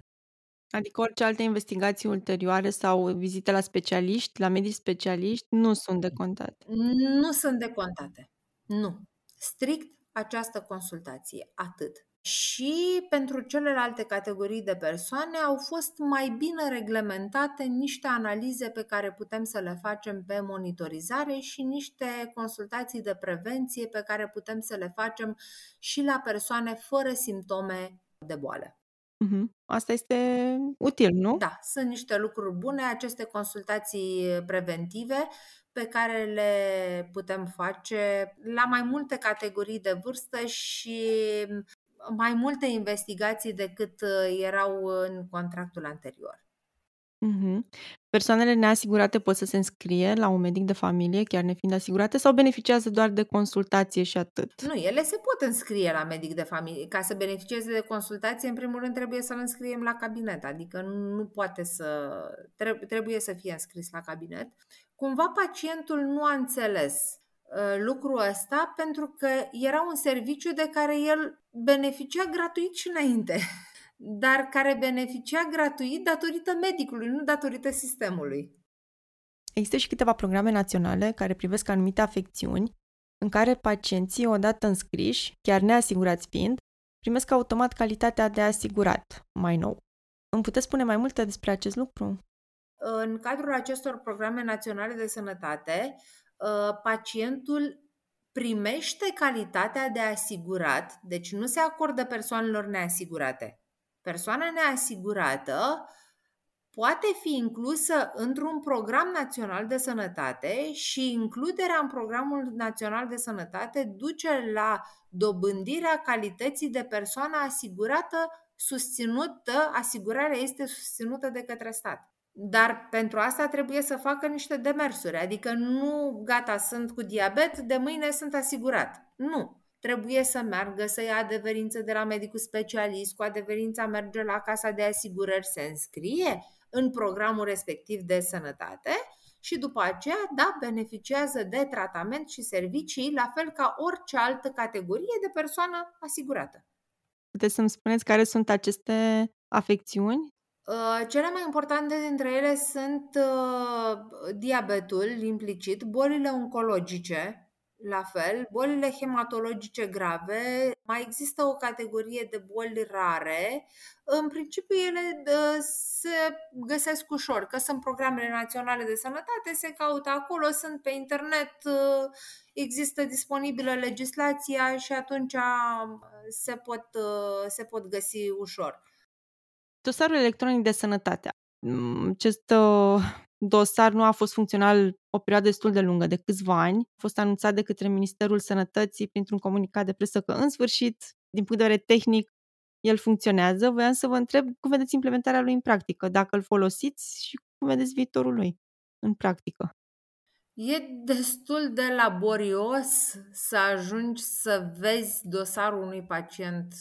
Adică orice alte investigații ulterioare sau vizite la specialiști, la medici specialiști, nu sunt decontate. Nu sunt decontate. Nu. Strict această consultație. Atât și pentru celelalte categorii de persoane au fost mai bine reglementate niște analize pe care putem să le facem pe monitorizare și niște consultații de prevenție pe care putem să le facem și la persoane fără simptome de boală. Mhm. Asta este util, nu? Da, sunt niște lucruri bune, aceste consultații preventive pe care le putem face la mai multe categorii de vârstă și mai multe investigații decât uh, erau în contractul anterior. Mhm. Persoanele neasigurate pot să se înscrie la un medic de familie, chiar nefiind asigurate, sau beneficiază doar de consultație și atât? Nu, ele se pot înscrie la medic de familie. Ca să beneficieze de consultație, în primul rând trebuie să-l înscriem la cabinet, adică nu poate să... trebuie să fie înscris la cabinet. Cumva pacientul nu a înțeles Uh, lucrul ăsta pentru că era un serviciu de care el beneficia gratuit și înainte, dar care beneficia gratuit datorită medicului, nu datorită sistemului. Există și câteva programe naționale care privesc anumite afecțiuni, în care pacienții, odată înscriși, chiar neasigurați fiind, primesc automat calitatea de asigurat, mai nou. Îmi puteți spune mai multe despre acest lucru? În cadrul acestor programe naționale de sănătate, Uh, pacientul primește calitatea de asigurat, deci nu se acordă persoanelor neasigurate. Persoana neasigurată poate fi inclusă într-un program național de sănătate și includerea în programul național de sănătate duce la dobândirea calității de persoană asigurată susținută, asigurarea este susținută de către stat. Dar pentru asta trebuie să facă niște demersuri, adică nu, gata, sunt cu diabet, de mâine sunt asigurat. Nu. Trebuie să meargă, să ia adeverință de la medicul specialist, cu adeverința merge la casa de asigurări, se înscrie în programul respectiv de sănătate și după aceea, da, beneficiază de tratament și servicii, la fel ca orice altă categorie de persoană asigurată. Puteți să-mi spuneți care sunt aceste afecțiuni Uh, cele mai importante dintre ele sunt uh, diabetul implicit, bolile oncologice, la fel, bolile hematologice grave, mai există o categorie de boli rare. În principiu, ele uh, se găsesc ușor, că sunt programele naționale de sănătate, se caută acolo, sunt pe internet, există disponibilă legislația și atunci se pot, se pot găsi ușor. Dosarul electronic de sănătate. Mm, acest uh, dosar nu a fost funcțional o perioadă destul de lungă, de câțiva ani. A fost anunțat de către Ministerul Sănătății printr-un comunicat de presă că, în sfârșit, din punct de vedere tehnic, el funcționează. Voiam să vă întreb cum vedeți implementarea lui în practică, dacă îl folosiți și cum vedeți viitorul lui în practică. E destul de laborios să ajungi să vezi dosarul unui pacient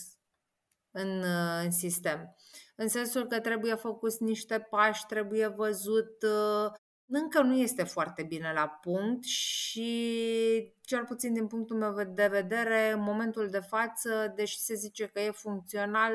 în, în sistem. În sensul că trebuie făcut niște pași, trebuie văzut. Uh, încă nu este foarte bine la punct și, cel puțin din punctul meu de vedere, în momentul de față, deși se zice că e funcțional,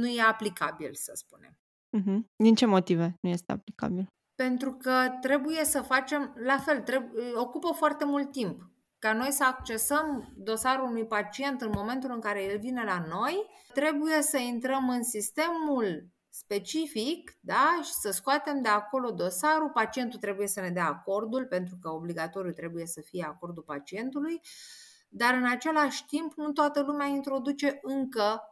nu e aplicabil, să spunem. Uh-huh. Din ce motive nu este aplicabil? Pentru că trebuie să facem, la fel, trebuie, ocupă foarte mult timp. Ca noi să accesăm dosarul unui pacient în momentul în care el vine la noi, trebuie să intrăm în sistemul specific da? și să scoatem de acolo dosarul. Pacientul trebuie să ne dea acordul, pentru că obligatoriu trebuie să fie acordul pacientului, dar în același timp nu toată lumea introduce încă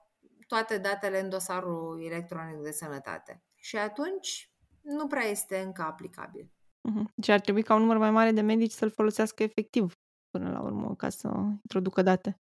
toate datele în dosarul electronic de sănătate. Și atunci nu prea este încă aplicabil. Uh-huh. Și ar trebui ca un număr mai mare de medici să-l folosească efectiv până la urmă ca să introducă date.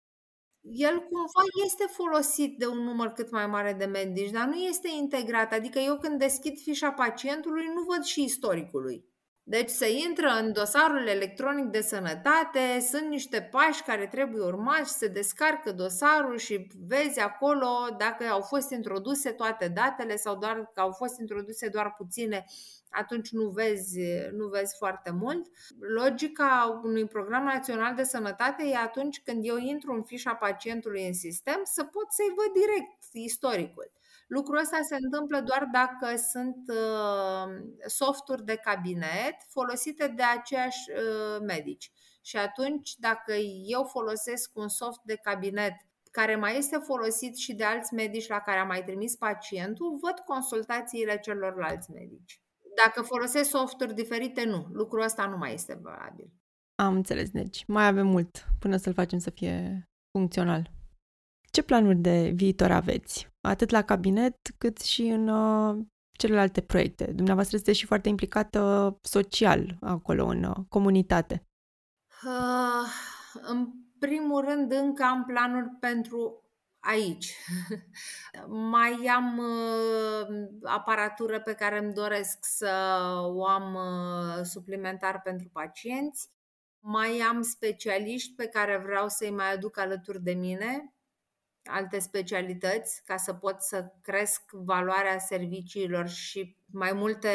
El cumva este folosit de un număr cât mai mare de medici, dar nu este integrat. Adică eu când deschid fișa pacientului nu văd și istoricului. Deci se intră în dosarul electronic de sănătate, sunt niște pași care trebuie urmați, se descarcă dosarul și vezi acolo dacă au fost introduse toate datele sau doar că au fost introduse doar puține, atunci nu vezi, nu vezi foarte mult. Logica unui program național de sănătate e atunci când eu intru în fișa pacientului în sistem să pot să-i văd direct istoricul. Lucrul ăsta se întâmplă doar dacă sunt uh, softuri de cabinet folosite de aceiași uh, medici. Și atunci, dacă eu folosesc un soft de cabinet care mai este folosit și de alți medici la care am mai trimis pacientul, văd consultațiile celorlalți medici. Dacă folosesc softuri diferite, nu. Lucrul ăsta nu mai este valabil. Am înțeles, deci mai avem mult până să-l facem să fie funcțional. Ce planuri de viitor aveți? Atât la cabinet, cât și în uh, celelalte proiecte. Dumneavoastră sunteți și foarte implicată social acolo, în uh, comunitate. Uh, în primul rând, încă am planuri pentru aici. Mai am uh, aparatură pe care îmi doresc să o am uh, suplimentar pentru pacienți. Mai am specialiști pe care vreau să-i mai aduc alături de mine alte specialități ca să pot să cresc valoarea serviciilor și mai multe,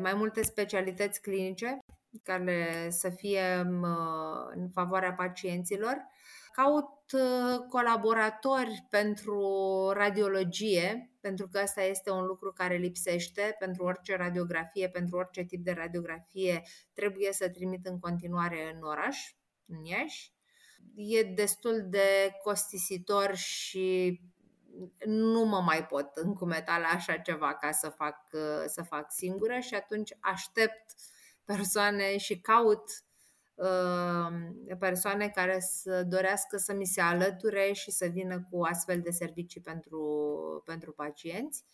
mai multe specialități clinice care să fie în favoarea pacienților. Caut uh, colaboratori pentru radiologie, pentru că asta este un lucru care lipsește pentru orice radiografie, pentru orice tip de radiografie, trebuie să trimit în continuare în oraș, în Iași. E destul de costisitor și nu mă mai pot încumeta la așa ceva ca să fac, să fac singură și atunci aștept persoane și caut uh, persoane care să dorească să mi se alăture și să vină cu astfel de servicii pentru, pentru pacienți.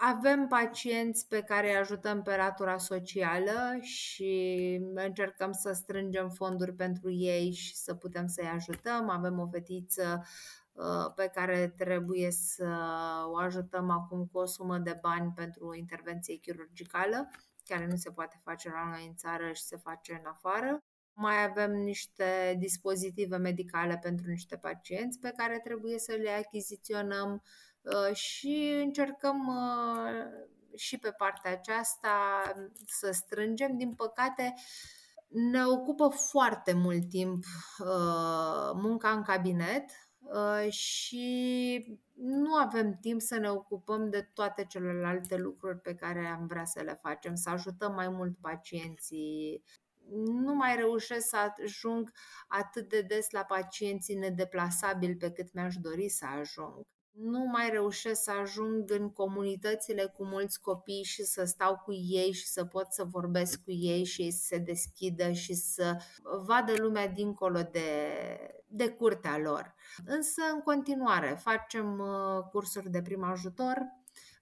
Avem pacienți pe care îi ajutăm pe latura socială și încercăm să strângem fonduri pentru ei și să putem să-i ajutăm. Avem o fetiță uh, pe care trebuie să o ajutăm acum cu o sumă de bani pentru o intervenție chirurgicală, care nu se poate face la noi în țară și se face în afară. Mai avem niște dispozitive medicale pentru niște pacienți pe care trebuie să le achiziționăm Uh, și încercăm uh, și pe partea aceasta să strângem. Din păcate, ne ocupă foarte mult timp uh, munca în cabinet și nu avem timp să ne ocupăm de toate celelalte lucruri pe care am vrea să le facem, să ajutăm mai mult pacienții. Nu mai reușesc să ajung atât de des la pacienții nedeplasabili pe cât mi-aș dori să ajung nu mai reușesc să ajung în comunitățile cu mulți copii și să stau cu ei și să pot să vorbesc cu ei și ei să se deschidă și să vadă lumea dincolo de, de curtea lor. Însă, în continuare, facem uh, cursuri de prim ajutor,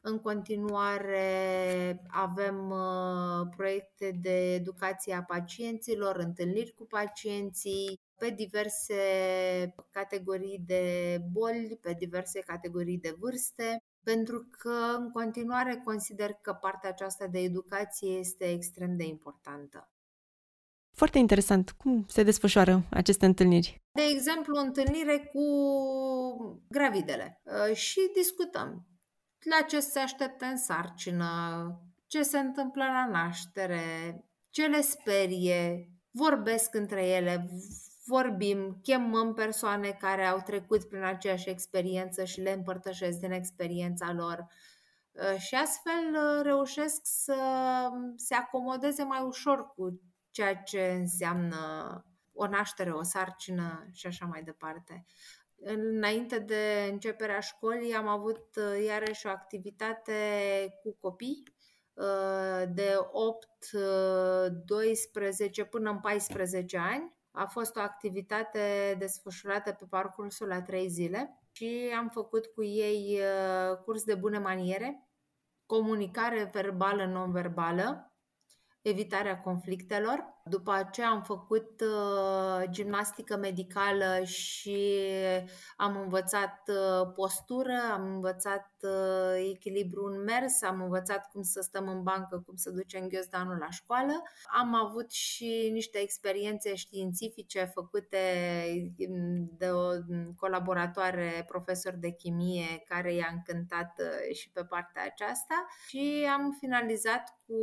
În continuare avem uh, proiecte de educație a pacienților, întâlniri cu pacienții, pe diverse categorii de boli, pe diverse categorii de vârste, pentru că în continuare consider că partea aceasta de educație este extrem de importantă. Foarte interesant. Cum se desfășoară aceste întâlniri? De exemplu, o întâlnire cu gravidele uh, și discutăm la ce se așteptă în sarcină, ce se întâmplă la naștere, ce le sperie, vorbesc între ele, vorbim, chemăm persoane care au trecut prin aceeași experiență și le împărtășesc din experiența lor. Uh, și astfel uh, reușesc să se acomodeze mai ușor cu ceea ce înseamnă o naștere, o sarcină și așa mai departe. Înainte de începerea școlii am avut uh, iarăși o activitate cu copii de 8, 12 până în 14 ani a fost o activitate desfășurată pe parcursul a trei zile și am făcut cu ei uh, curs de bune maniere, comunicare verbală, non-verbală, evitarea conflictelor. După aceea am făcut uh, gimnastică medicală și am învățat uh, postură, am învățat uh, echilibru în mers, am învățat cum să stăm în bancă, cum să ducem ghiozdanul la școală. Am avut și niște experiențe științifice făcute mm, de o colaboratoare profesor de chimie care i-a încântat uh, și pe partea aceasta și am finalizat cu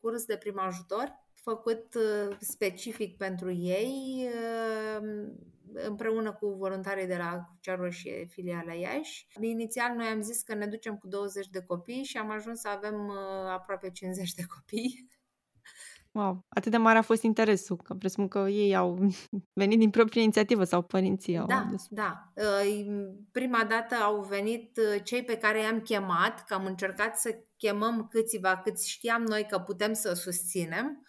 curs de prim ajutor făcut uh, specific pentru ei uh, împreună cu voluntarii de la Crucea Roșie, filiala Iași. Inițial noi am zis că ne ducem cu 20 de copii și am ajuns să avem uh, aproape 50 de copii. Wow, atât de mare a fost interesul, că presupun că ei au venit din proprie inițiativă sau părinții au Da, adus. da. Prima dată au venit cei pe care i-am chemat, că am încercat să chemăm câțiva cât știam noi că putem să susținem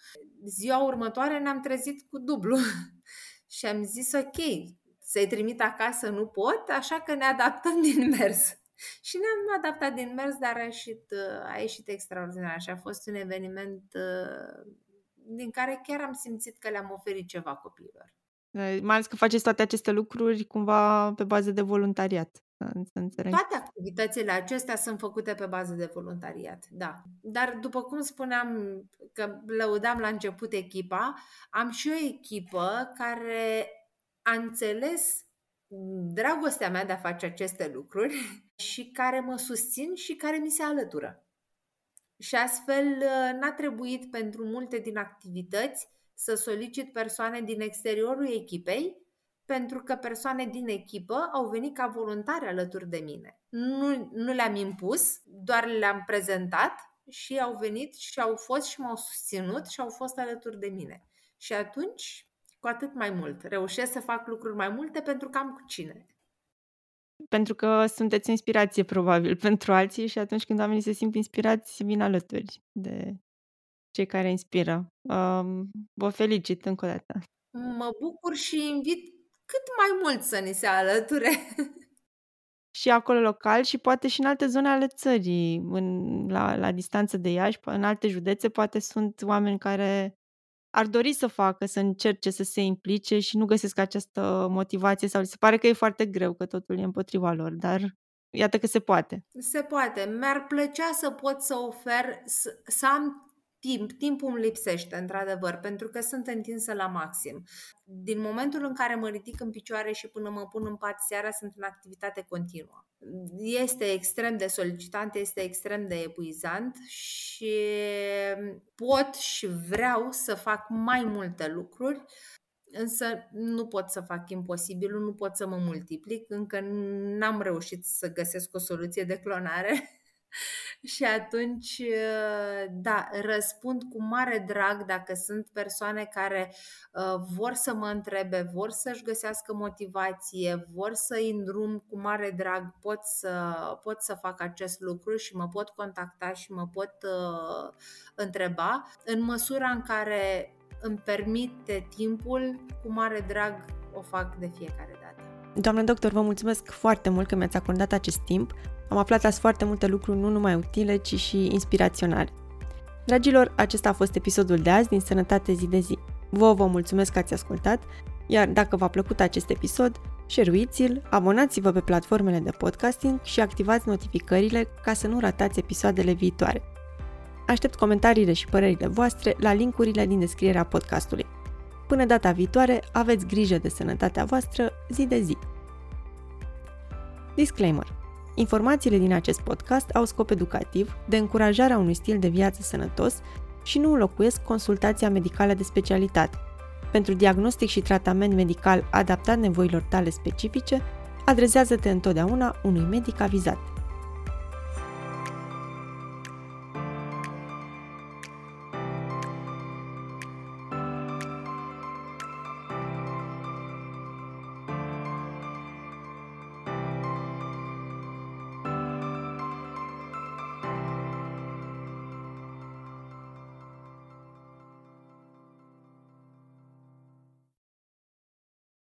ziua următoare ne-am trezit cu dublu și am zis ok, să-i trimit acasă nu pot, așa că ne adaptăm din mers. Și ne-am adaptat din mers, dar a ieșit, a ieșit extraordinar și a fost un eveniment uh, din care chiar am simțit că le-am oferit ceva copiilor. Mai ales că faceți toate aceste lucruri cumva pe bază de voluntariat să înțeleg. Toate activitățile acestea sunt făcute pe bază de voluntariat, da. Dar după cum spuneam că lăudam la început echipa, am și o echipă care a înțeles dragostea mea de a face aceste lucruri și care mă susțin și care mi se alătură. Și astfel n-a trebuit pentru multe din activități să solicit persoane din exteriorul echipei, pentru că persoane din echipă au venit ca voluntari alături de mine. Nu, nu le-am impus, doar le-am prezentat și au venit și au fost și m-au susținut și au fost alături de mine. Și atunci, cu atât mai mult, reușesc să fac lucruri mai multe pentru că am cu cine. Pentru că sunteți inspirație, probabil, pentru alții și atunci când oamenii se simt inspirați, vin alături de cei care inspiră. Um, vă felicit încă o dată. Mă bucur și invit cât mai mult să ni se alăture. Și acolo local și poate și în alte zone ale țării, în, la, la distanță de Iași, în alte județe, poate sunt oameni care ar dori să facă, să încerce să se implice și nu găsesc această motivație sau se pare că e foarte greu, că totul e împotriva lor, dar iată că se poate. Se poate. Mi-ar plăcea să pot să ofer, să, să am timp, timpul îmi lipsește, într-adevăr, pentru că sunt întinsă la maxim. Din momentul în care mă ridic în picioare și până mă pun în pat seara, sunt în activitate continuă. Este extrem de solicitant, este extrem de epuizant și pot și vreau să fac mai multe lucruri, însă nu pot să fac imposibilul, nu pot să mă multiplic, încă n-am reușit să găsesc o soluție de clonare și atunci, ă, da, răspund cu mare drag dacă sunt persoane care uh, vor să mă întrebe, vor să-și găsească motivație, vor să-i îndrum cu mare drag, pot să, pot să fac acest lucru și mă pot contacta și mă pot uh, întreba. În măsura în care îmi permite timpul, cu mare drag o fac de fiecare dată. Doamne doctor, vă mulțumesc foarte mult că mi-ați acordat acest timp. Am aflat azi foarte multe lucruri nu numai utile, ci și inspiraționale. Dragilor, acesta a fost episodul de azi din Sănătate zi de zi. Vă vă mulțumesc că ați ascultat, iar dacă v-a plăcut acest episod, share-ul, abonați-vă pe platformele de podcasting și activați notificările ca să nu ratați episoadele viitoare. Aștept comentariile și părerile voastre la linkurile din descrierea podcastului. Până data viitoare, aveți grijă de sănătatea voastră zi de zi. Disclaimer. Informațiile din acest podcast au scop educativ, de încurajarea unui stil de viață sănătos și nu înlocuiesc consultația medicală de specialitate. Pentru diagnostic și tratament medical adaptat nevoilor tale specifice, adresează-te întotdeauna unui medic avizat.